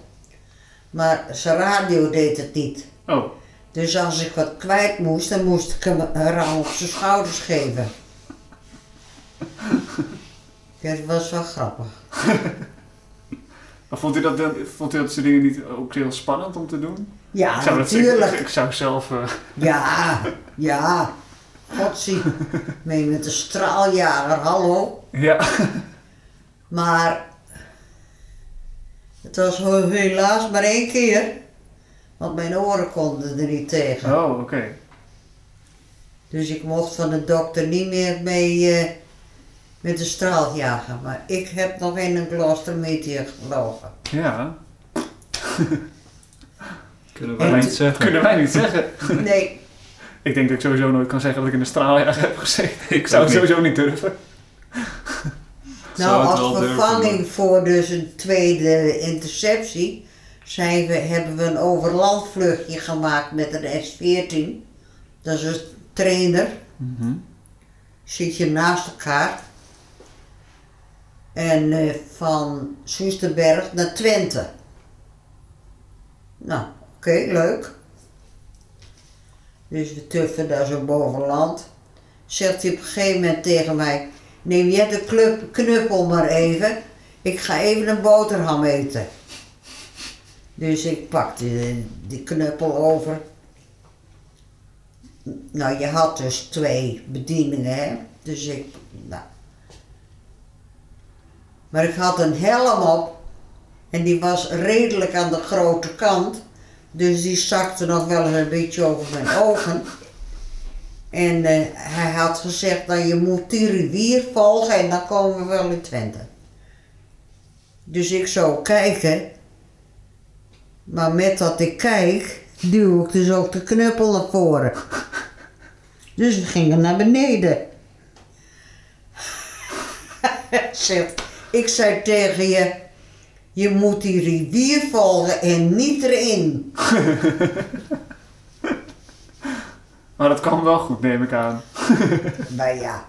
Maar zijn radio deed het niet. Oh. Dus als ik wat kwijt moest, dan moest ik hem een rauw op zijn schouders geven. Ja, dat was wel grappig. Maar vond u dat, vond u dat soort dingen niet ook heel spannend om te doen? Ja, ik zou dat- natuurlijk. ik, ik zou zelf... eh, Ja, ja. Godzie. Mee met de straaljager, hallo. ja. Maar het was helaas maar één keer. Want mijn oren konden er niet tegen. Oh, oké. Dus ik mocht van de dokter niet meer mee eh, met de straaljager. Maar ik heb nog in een Gloucester Meteor gevlogen. Ja. Kunnen wij niet zeggen. Kunnen wij niet zeggen. Nee, Ik denk dat ik sowieso nooit kan zeggen dat ik in de straaljager heb gezeten. Ik zou het sowieso niet durven. Nou als durven, vervanging voor dus een tweede interceptie zijn we, hebben we een overlandvluchtje gemaakt met een S-14. Dat is een trainer. Mhm. Zit je naast elkaar. En eh, van Soesterberg naar Twente. Nou, oké, leuk. Dus we tuffen daar zo boven land. Zegt hij op een gegeven moment tegen mij: Neem jij de club, knuppel maar even. Ik ga even een boterham eten. Dus ik pakte die, die knuppel over. Nou, je had dus twee bedieningen, hè? Dus ik, nou. Maar ik had een helm op en die was redelijk aan de grote kant. Dus die zakte nog wel een beetje over mijn ogen. En eh, hij had gezegd, nou je moet die rivier volgen en dan komen we wel in Twente. Dus ik zou kijken. Maar met dat ik kijk, duw ik dus ook de knuppel naar voren. Dus we gingen naar beneden. Zegt, ik zei tegen je, je moet die rivier volgen en niet erin. Maar dat kan wel goed, neem ik aan. Maar ja,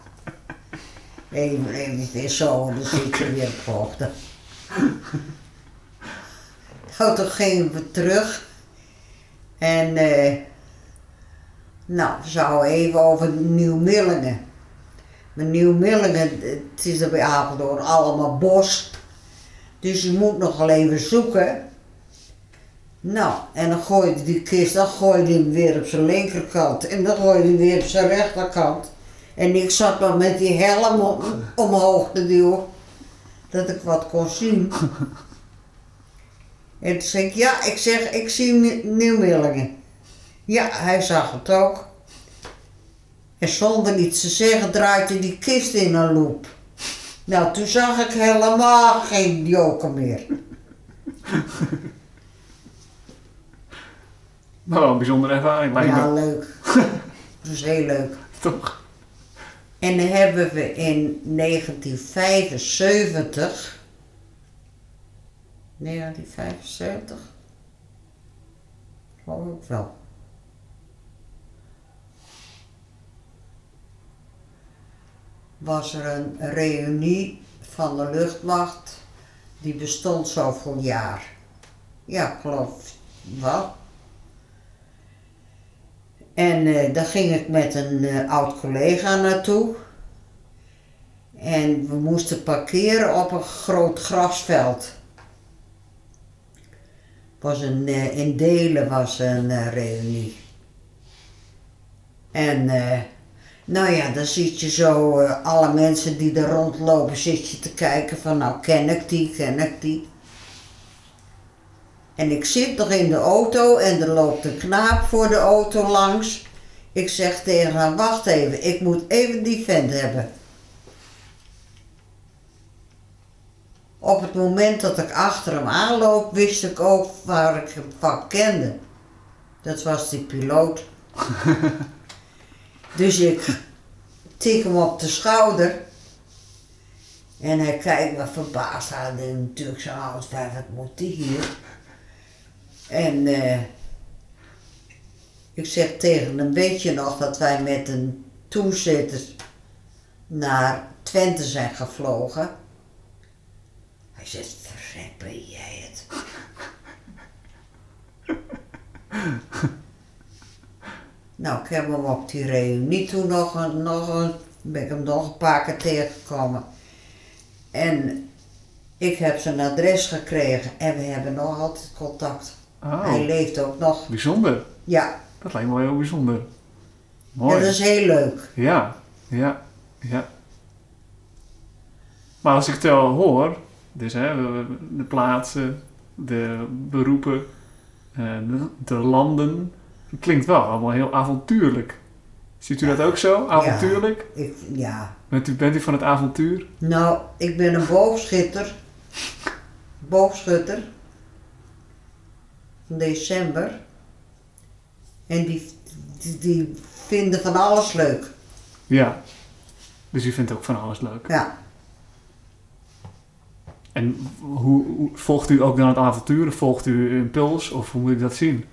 even, even zo, dan zit je weer hoogte. Nou, toen gingen we terug. En eh, Nou, we zouden even over Nieuw-Millingen. Maar Nieuw-Millingen, het is er bij Apeldoorn allemaal bos. Dus je moet nog wel even zoeken. Nou, en dan gooide die kist, dan gooide hij hem weer op zijn linkerkant. En dan gooide hij weer op zijn rechterkant. En ik zat maar met die helm om, omhoog te duwen. Dat ik wat kon zien. En toen zei ik, ja, ik zeg, ik zie Mi- Nieuw-Millingen. Ja, hij zag het ook. En zonder iets te zeggen draaide die kist in een loop. Nou, toen zag ik helemaal geen joker meer. Maar wel een bijzondere ervaring, lijkt Ja, me. leuk. Dat was heel leuk. Toch? En dan hebben we in 1975. 1975? Geloof ik wel. Was er een reunie van de luchtmacht. Die bestond zoveel jaar. Ja, geloof wel. En eh, daar ging ik met een eh, oud collega naartoe. En we moesten parkeren op een groot grasveld. Was een, eh, in Delen was een reunie. En nou ja, dan zit je zo, eh, alle mensen die er rondlopen, zit je te kijken van nou ken ik die, ken ik die. En ik zit nog in de auto en er loopt een knaap voor de auto langs. Ik zeg tegen haar, wacht even, ik moet even die vent hebben. Op het moment dat ik achter hem aanloop, wist ik ook waar ik hem van kende. Dat was die piloot. dus ik tik hem op de schouder. En hij kijkt me verbaasd aan. En natuurlijk zo'n oud wat moet die hier? En eh, ik zeg tegen hem, weet je nog dat wij met een toezitter naar Twente zijn gevlogen? Hij zegt, verrek ben jij het? Nou, ik heb hem op die reunie toen nog een, nog een, ben ik hem nog een paar keer tegengekomen. En ik heb zijn adres gekregen en we hebben nog altijd contact. Hij Oh, leeft ook nog. bijzonder. Ja, Dat lijkt me wel heel bijzonder. ja Mooi. dat is heel leuk. Ja, ja, ja. Maar als ik het wel hoor, dus hè, de plaatsen, de beroepen, eh, de landen, het klinkt wel allemaal heel avontuurlijk. Ziet u dat ook zo? Avontuurlijk? Ik, ja. Bent, u, bent u van het avontuur? Nou, ik ben een boogschutter. Boogschutter. Van december. En die, die, die vinden van alles leuk. Ja. Dus u vindt ook van alles leuk. Ja. En hoe, hoe- volgt u ook dan het avontuur? Volgt u een impuls? Of hoe moet ik dat zien?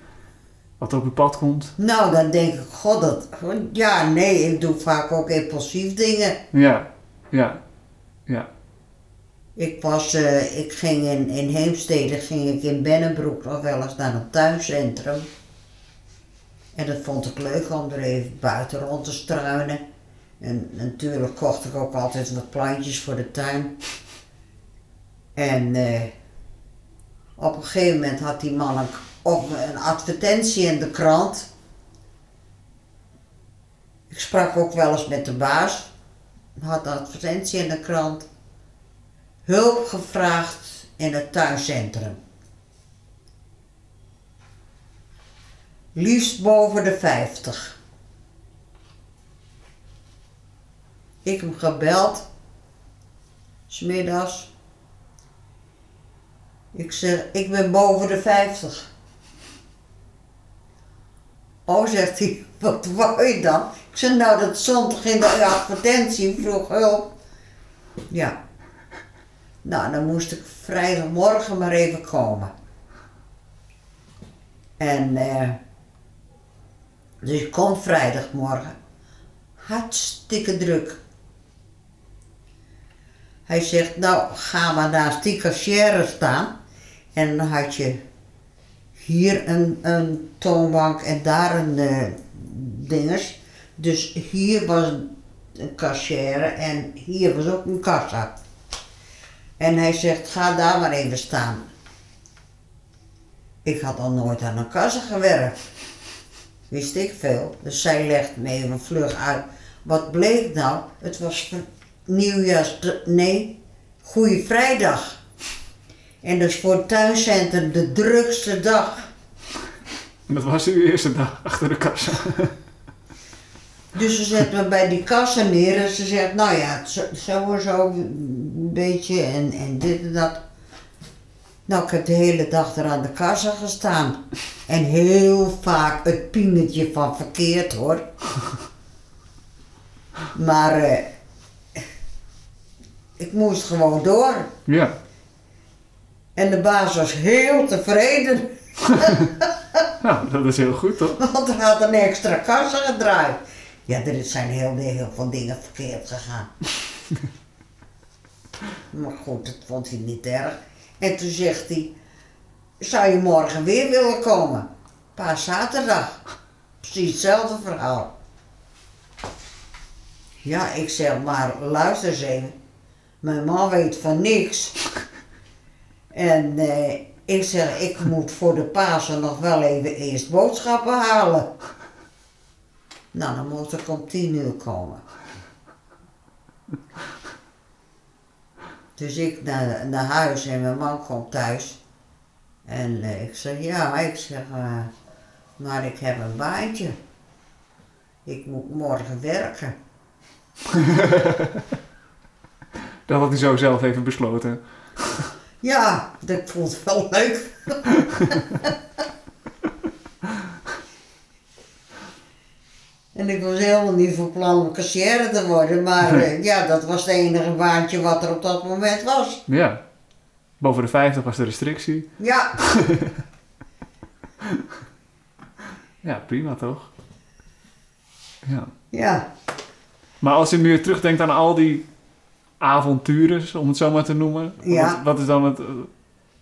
Wat op uw pad komt? Nou, dan denk ik, god, dat... Ja, nee, ik doe vaak ook impulsief dingen. Ja, ja, ja. Ik was, eh, ik ging in, in Heemstede, ging ik in Bennenbroek nog wel eens naar een tuincentrum. En dat vond ik leuk om er even buiten rond te struinen. En natuurlijk kocht ik ook altijd wat plantjes voor de tuin. En eh, op een gegeven moment had die man een, op, een advertentie in de krant. Ik sprak ook wel eens met de baas. Had een advertentie in de krant hulp gevraagd in het tuincentrum. Liefst boven de 50. Ik hem gebeld, smiddags. Ik zeg, ik ben boven de 50. Oh, zegt hij, wat wou je dan? Ik zeg, nou, dat stond in de advertentie, vroeg hulp. Ja. Nou, dan moest ik vrijdagmorgen maar even komen. En eh, dus ik kom vrijdagmorgen. Hartstikke druk. Hij zegt, nou, ga maar naast die cashier staan. En dan had je hier een, een toonbank en daar een, eh, dinges. Dus hier was een kassière en hier was ook een kassa. En hij zegt, ga daar maar even staan. Ik had al nooit aan een kassa gewerkt. Wist ik veel. Dus zij legt me even vlug uit. Wat bleek nou? Het was nieuwjaars... Nee, Goeie Vrijdag. En dus voor het tuincentrum de drukste dag. Dat was uw eerste dag achter de kassa. Dus ze zet me bij die kassa neer en ze zegt, nou ja, zo, zo en zo een beetje en, en dit en dat. Nou, ik heb de hele dag er aan de kassa gestaan. En heel vaak het piemetje van verkeerd hoor. Maar eh, ik moest gewoon door. Ja. En de baas was heel tevreden, Nou, dat is heel goed toch? want er had een extra kassa gedraaid. Ja, er zijn heel, heel veel dingen verkeerd gegaan. maar goed, dat vond hij niet erg. En toen zegt hij, zou je morgen weer willen komen? Pa, zaterdag. Precies hetzelfde verhaal. Ja, ik zeg maar, luister eens even. Mijn man weet van niks. En eh, ik zeg, ik moet voor de Pasen nog wel even eerst boodschappen halen. Nou, dan moet ik om tien uur komen. Dus ik naar, naar huis en mijn man komt thuis. En eh, ik zeg, ja, ik zeg, eh, maar ik heb een baantje. Ik moet morgen werken. Dat had hij zo zelf even besloten. Ja, dat vond ik wel leuk. en ik was helemaal niet van plan om kassière te worden, maar eh, ja, dat was het enige baantje wat er op dat moment was. Ja. Boven de 50 was de restrictie. Ja, Ja, prima toch? Ja. ja, Maar als je nu terugdenkt aan al die avonturen, om het zo maar te noemen. Ja. Wat, wat is dan het eh,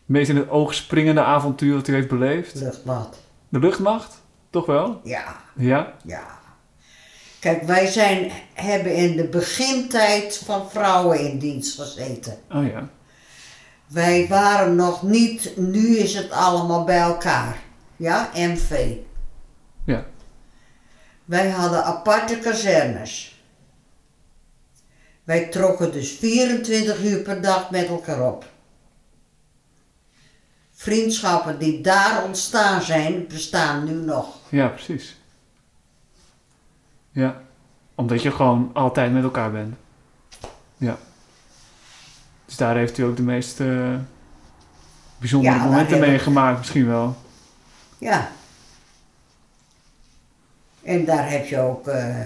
meest in het oog springende avontuur dat u heeft beleefd? luchtmacht. De luchtmacht? Toch wel? Ja, Ja? ja. Kijk, wij zijn, hebben in de begintijd van vrouwen in dienst gezeten. Oh ja. Wij waren nog niet, nu is het allemaal bij elkaar. Ja, MV. Ja. Wij hadden aparte kazernes. Wij trokken dus 24 uur per dag met elkaar op. Vriendschappen die daar ontstaan zijn, bestaan nu nog. Ja, precies. Ja. Omdat je gewoon altijd met elkaar bent. Ja. Dus daar heeft u ook de meest eh, bijzondere Ja, momenten mee ik- gemaakt misschien wel. Ja. En daar heb je ook, eh,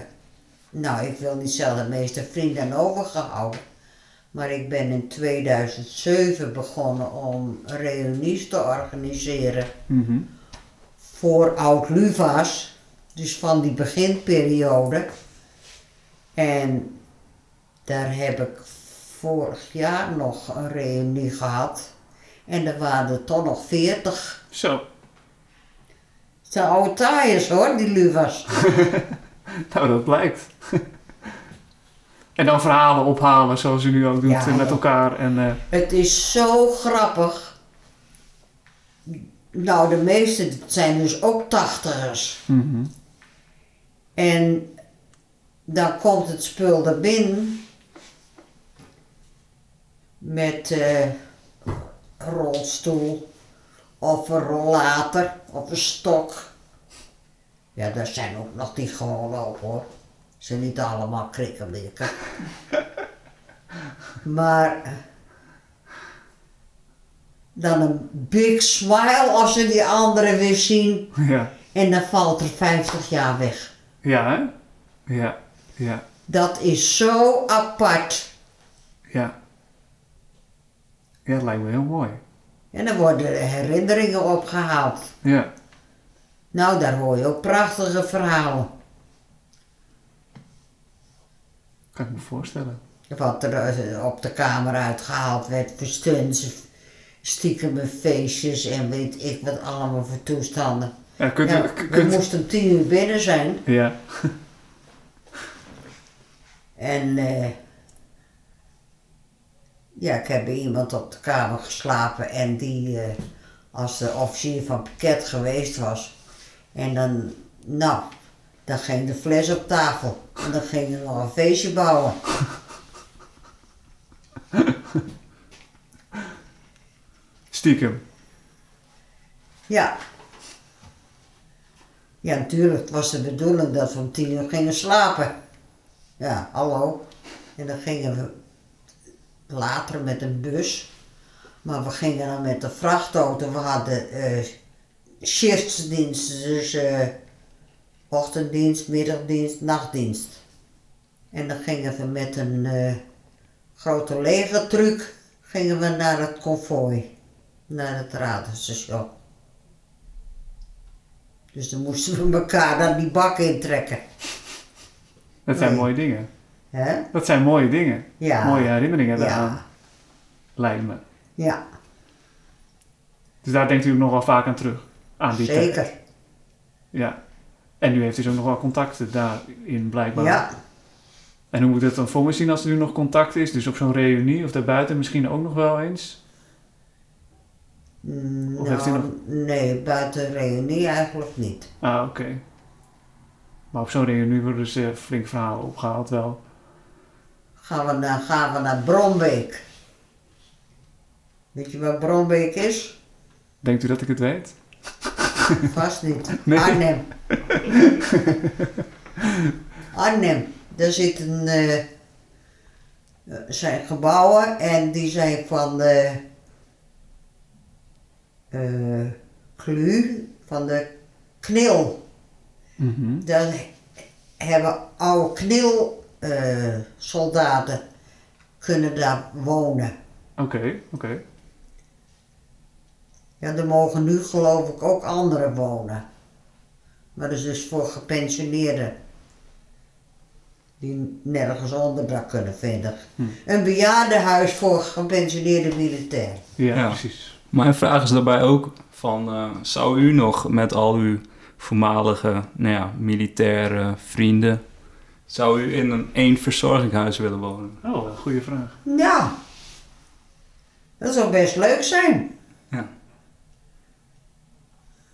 nou ik wil niet zeggen de meeste vrienden aan overgehouden. Maar ik ben in 2007 begonnen om reunies te organiseren Mhm. voor oud-Luva's. Dus van die beginperiode. En daar heb ik vorig jaar nog een reunie gehad. En er waren er toch nog 40. Zo. Het zijn oude taaiers hoor, die Luva's. Nou, dat blijkt. en dan verhalen ophalen zoals u nu ook doet Ja, met ja. elkaar. En, eh, Het is zo grappig. Nou, de meeste zijn dus ook tachtigers. mhm. En dan komt het spul er binnen met eh rolstoel of een rollator of een stok. Ja, daar zijn ook nog die gewoon lopen hoor. Ze zijn niet allemaal krikkelikken. maar dan een big smile als ze die anderen weer zien ja. en dan valt er 50 jaar weg. Ja, hè? Ja, ja, Dat is zo apart. ja. Ja, dat lijkt me heel mooi. En dan worden er herinneringen opgehaald. Ja, Nou, daar hoor je ook prachtige verhalen. kan ik me voorstellen. Wat er eh, op de kamer uitgehaald werd voor stunts, stiekem feestjes en weet ik wat allemaal voor toestanden. Ja, kunt, u- we kunt, moesten tien uur binnen zijn. ja. En eh, ja, ik heb bij iemand op de kamer geslapen en die eh, als de officier van piket geweest was. En dan, nou, dan ging de fles op tafel. En dan ging je nog een feestje bouwen. Stiekem. Ja. Ja, natuurlijk. Het was de bedoeling dat we om tien uur gingen slapen. Ja, hallo. En dan gingen we later met een bus. Maar we gingen dan met de vrachtauto. We hadden eh shiftsdiensten. Dus eh, ochtenddienst, middagdienst, nachtdienst. En dan gingen we met een eh, grote legertruc gingen we naar het konvooi. Naar het radiostation. Dus dan moesten we elkaar dan die bak intrekken. Dat zijn Nee. mooie dingen. hè? Dat zijn mooie dingen. Ja. Mooie herinneringen daaraan. Ja, Lijkt me. ja Dus daar denkt u ook nog wel vaak aan terug. Zeker. Ja. En nu heeft u dus ook nog wel contacten daarin blijkbaar. Ja, En hoe moet het dan voor me zien als er nu nog contact is? Dus op zo'n reunie of daarbuiten misschien ook nog wel eens? Mm, Of heeft u nou, nee, buiten reunie eigenlijk niet. Ah, oké. Maar op zo'n reunie worden dus eh, flink verhalen opgehaald wel. Gaan we naar, gaan we naar Brombeek. Weet je waar Brombeek is? Denkt u dat ik het weet? Vast niet. Nee. Arnhem. Arnhem. Daar zitten eh, eh, zijn gebouwen en die zijn van de eh Klu, van de Knil. Mhm. Daar hebben oude Knil eh, soldaten kunnen daar wonen. Oké, oké. Ja, er mogen nu geloof ik ook anderen wonen. Maar dat is dus voor gepensioneerden. Die nergens onderdak kunnen vinden. Hm. Een bejaardenhuis voor gepensioneerde militairen. Ja, Ja. precies. Mijn vraag is daarbij ook van, eh, zou u nog met al uw voormalige nou ja, militaire vrienden, zou u in een één verzorginghuis willen wonen? Oh, een goede vraag. Ja, dat zou best leuk zijn.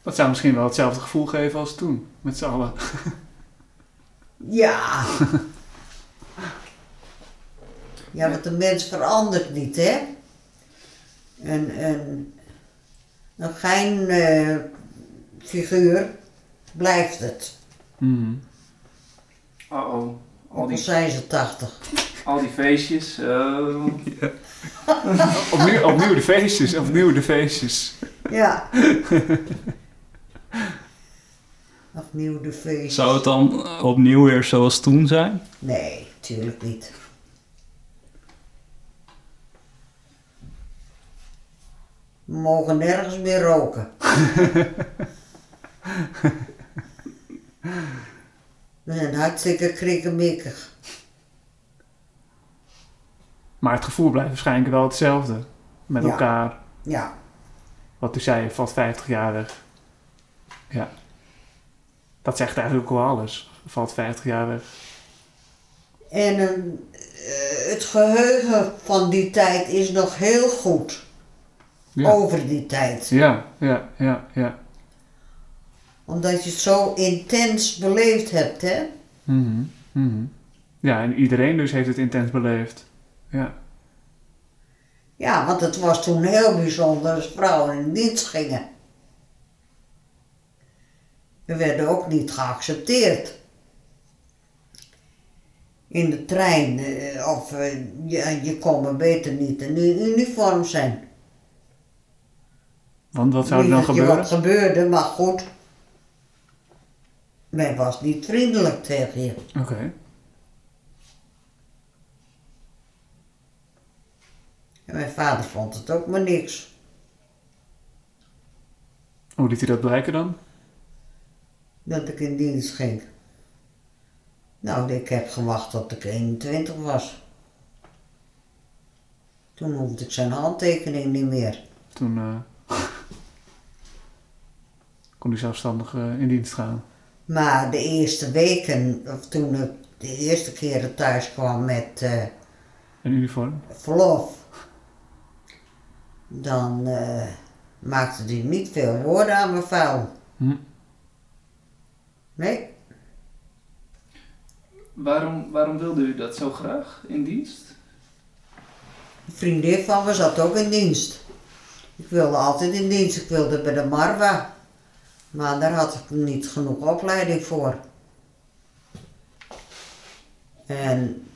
Dat zou misschien wel hetzelfde gevoel geven als toen, met z'n allen. Ja. Ja, want de mens verandert niet, hè? Een, een, een gein eh, figuur blijft het. Mhm. Oh oh. Al die, zijn ze tachtig. al die feestjes. eh, Opnieuw, opnieuw de feestjes, opnieuw de feestjes. Ja. Opnieuw de feest. Zou het dan opnieuw weer zoals toen zijn? Nee, tuurlijk niet. We mogen nergens meer roken. We zijn hartstikke krikkemikkig. Maar het gevoel blijft waarschijnlijk wel hetzelfde. Met Ja. elkaar. Ja, Wat u zei, je valt 50 jaar weg. Ja. Dat zegt eigenlijk ook wel alles. Valt 50 jaar weg. en eh, het geheugen van die tijd is nog heel goed. Ja. Over die tijd. Ja, ja, ja, ja. Omdat je het zo intens beleefd hebt, hè? Mhm, mhm. Ja, en iedereen dus heeft het intens beleefd. Ja. Ja, want het was toen heel bijzonder als vrouwen in dienst gingen. We werden ook niet geaccepteerd. In de trein, eh, of eh, je, je kon maar beter niet in uniform zijn. Want wat zou er dan gebeuren? wat gebeurde, maar goed. Men was niet vriendelijk tegen je. Oké. En mijn vader vond het ook maar niks. Hoe liet hij dat blijken dan? Dat ik in dienst ging. Nou, ik heb gewacht tot ik 21 was. Toen hoefde ik zijn handtekening niet meer. Toen, eh, kon u zelfstandig eh, in dienst gaan. Maar de eerste weken, of toen ik de eerste keren thuis kwam met eh, Een uniform. verlof, dan maakte hij niet veel woorden aan mijn vuil. Hm. Nee, Waarom, waarom wilde u dat zo graag in dienst? een vriendin van me zat ook in dienst. Ik wilde altijd in dienst, ik wilde bij de Marwa. Maar daar had ik niet genoeg opleiding voor. En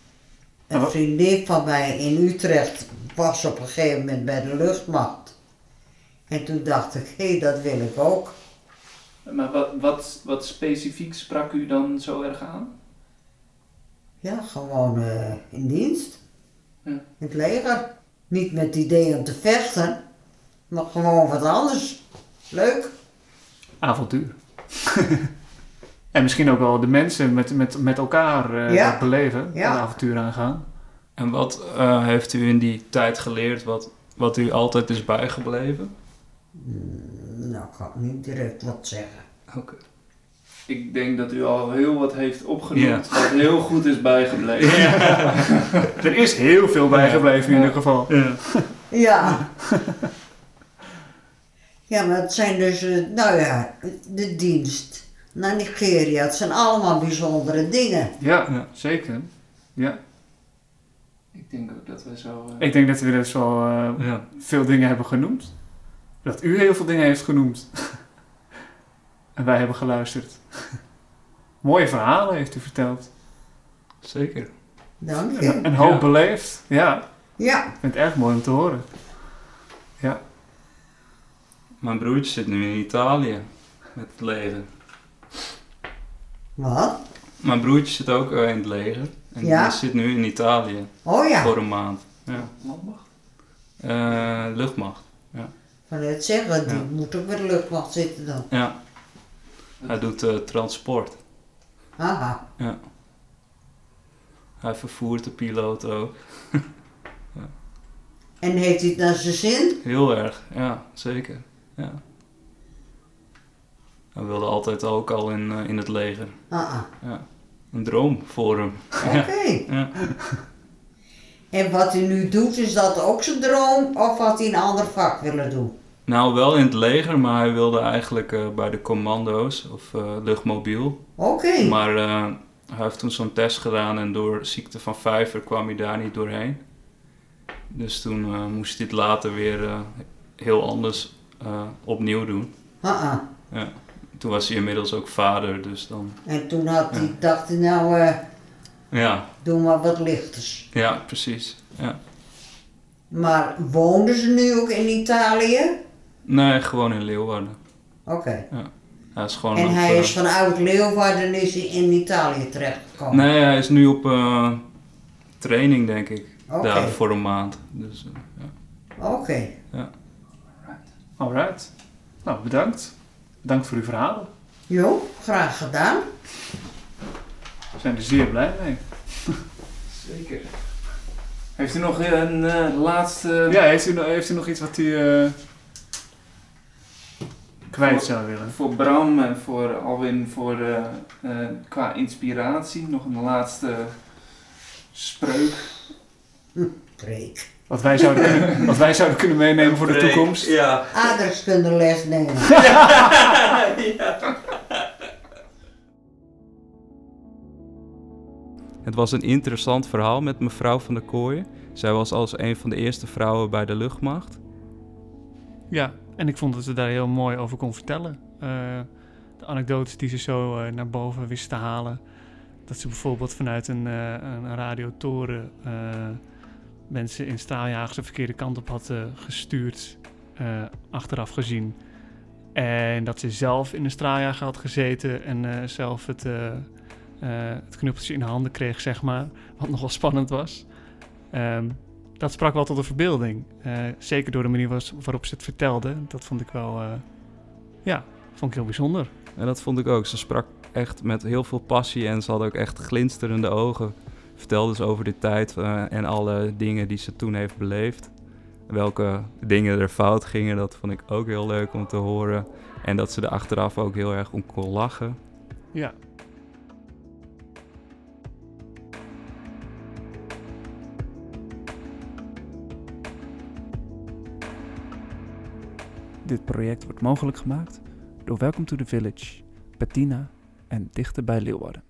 een vriendin van mij in Utrecht was op een gegeven moment bij de luchtmacht. En toen dacht ik, hé, dat wil ik ook. Maar wat, wat, wat specifiek sprak u dan zo erg aan? Ja, gewoon eh, in dienst. Ja. In het leger. Niet met het idee om te vechten, maar gewoon wat anders. Leuk. Avontuur. en misschien ook wel de mensen met, met, met elkaar eh, Ja. dat beleven. Ja. Een avontuur aangaan. En wat eh, heeft u in die tijd geleerd wat, wat u altijd is bijgebleven? Nou, ik kan niet direct wat zeggen. Oké. Ik denk dat u al heel wat heeft opgenoemd, wat heel goed is bijgebleven. Er is heel veel bijgebleven in ieder geval. Ja. Ja. ja, maar het zijn dus, eh, nou ja, de dienst naar Nigeria. Het zijn allemaal bijzondere dingen. Ja, Ja. zeker. Ja. Ik denk ook dat we zo... eh, Ik denk dat we dus wel eh, ja. veel dingen hebben genoemd. Dat u heel veel dingen heeft genoemd. en wij hebben geluisterd. Mooie verhalen heeft u verteld. Zeker. Dank En je. een hoop Ja. beleefd. Ja, Ja, ik vind het erg mooi om te horen. Mijn broertje zit nu in Italië met het leger. wat? Mijn broertje zit ook eh, in het leger. En Ja? die zit nu in Italië Oh ja, voor een maand. Ja. Landmacht? Eh, luchtmacht. Van het zeggen, die Ja. moet ook bij de luchtmacht zitten dan. Ja. Hij doet eh, transport. Aha. Hij vervoert de piloot ook. En heeft hij het naar zijn zin? Heel erg, ja, zeker. Ja. Hij wilde altijd ook al in, eh, in het leger. Ah, Ja. Een droom voor hem. oké. Ja. En wat hij nu doet, is dat ook zijn droom? Of had hij een ander vak willen doen? Nou, wel in het leger, maar hij wilde eigenlijk eh, bij de commando's of eh, luchtmobiel. Oké. Maar eh, hij heeft toen zo'n test gedaan en door ziekte van vijver kwam hij daar niet doorheen. Dus toen moest hij het later weer heel anders opnieuw doen. Ah, ah. Ja. Toen was hij inmiddels ook vader, dus dan... En toen had hij, Ja. dacht hij, nou, Ja, doe maar wat lichters. ja precies. Ja. Maar woonden ze nu ook in Italië? Nee, gewoon in Leeuwarden. Oké. Hij is gewoon En op, hij eh, is van oud Leeuwarden is hij in Italië terechtgekomen? Nee, hij is nu op eh, training, denk ik. Oké. Daar voor een maand. Dus, eh, ja. Oké. Alright. Nou, bedankt. Bedankt voor uw verhalen. Jo, graag gedaan. We zijn er zeer blij mee. Zeker. Heeft u nog een eh, laatste... Ja, heeft u, nog- heeft u nog iets wat u eh, kwijt zou willen? Voor Bram en voor Alwin, voor, eh, eh, qua inspiratie, nog een laatste spreuk. Preek. Wat wij zouden kunnen, wat wij zouden kunnen meenemen voor de toekomst? Ja. Aardrijkskunde nemen. Het was een interessant verhaal met mevrouw van der Kooijen. Zij was als een van de eerste vrouwen bij de luchtmacht. Ja, en ik vond dat ze daar heel mooi over kon vertellen. Eh, de anekdotes die ze zo eh, naar boven wist te halen. Dat ze bijvoorbeeld vanuit een, eh, een radiotoren mensen in straaljagers de verkeerde kant op had gestuurd, achteraf gezien. En dat ze zelf in een straaljager had gezeten en zelf het, het knuppeltje in de handen kreeg, zeg maar. Wat nogal spannend was. Ehm, dat sprak wel tot de verbeelding. Eh, zeker door de manier waarop ze het vertelde. Dat vond ik wel, eh, ja, vond ik heel bijzonder. En dat vond ik ook. Ze sprak echt met heel veel passie en ze had ook echt glinsterende ogen. Vertelde ze over de tijd eh, en alle dingen die ze toen heeft beleefd. welke dingen er fout gingen. Dat vond ik ook heel leuk om te horen. En dat ze er achteraf ook heel erg om kon lachen. Ja. Dit project wordt mogelijk gemaakt door Welcome to the Village, Bettina en Dichter bij Leeuwarden.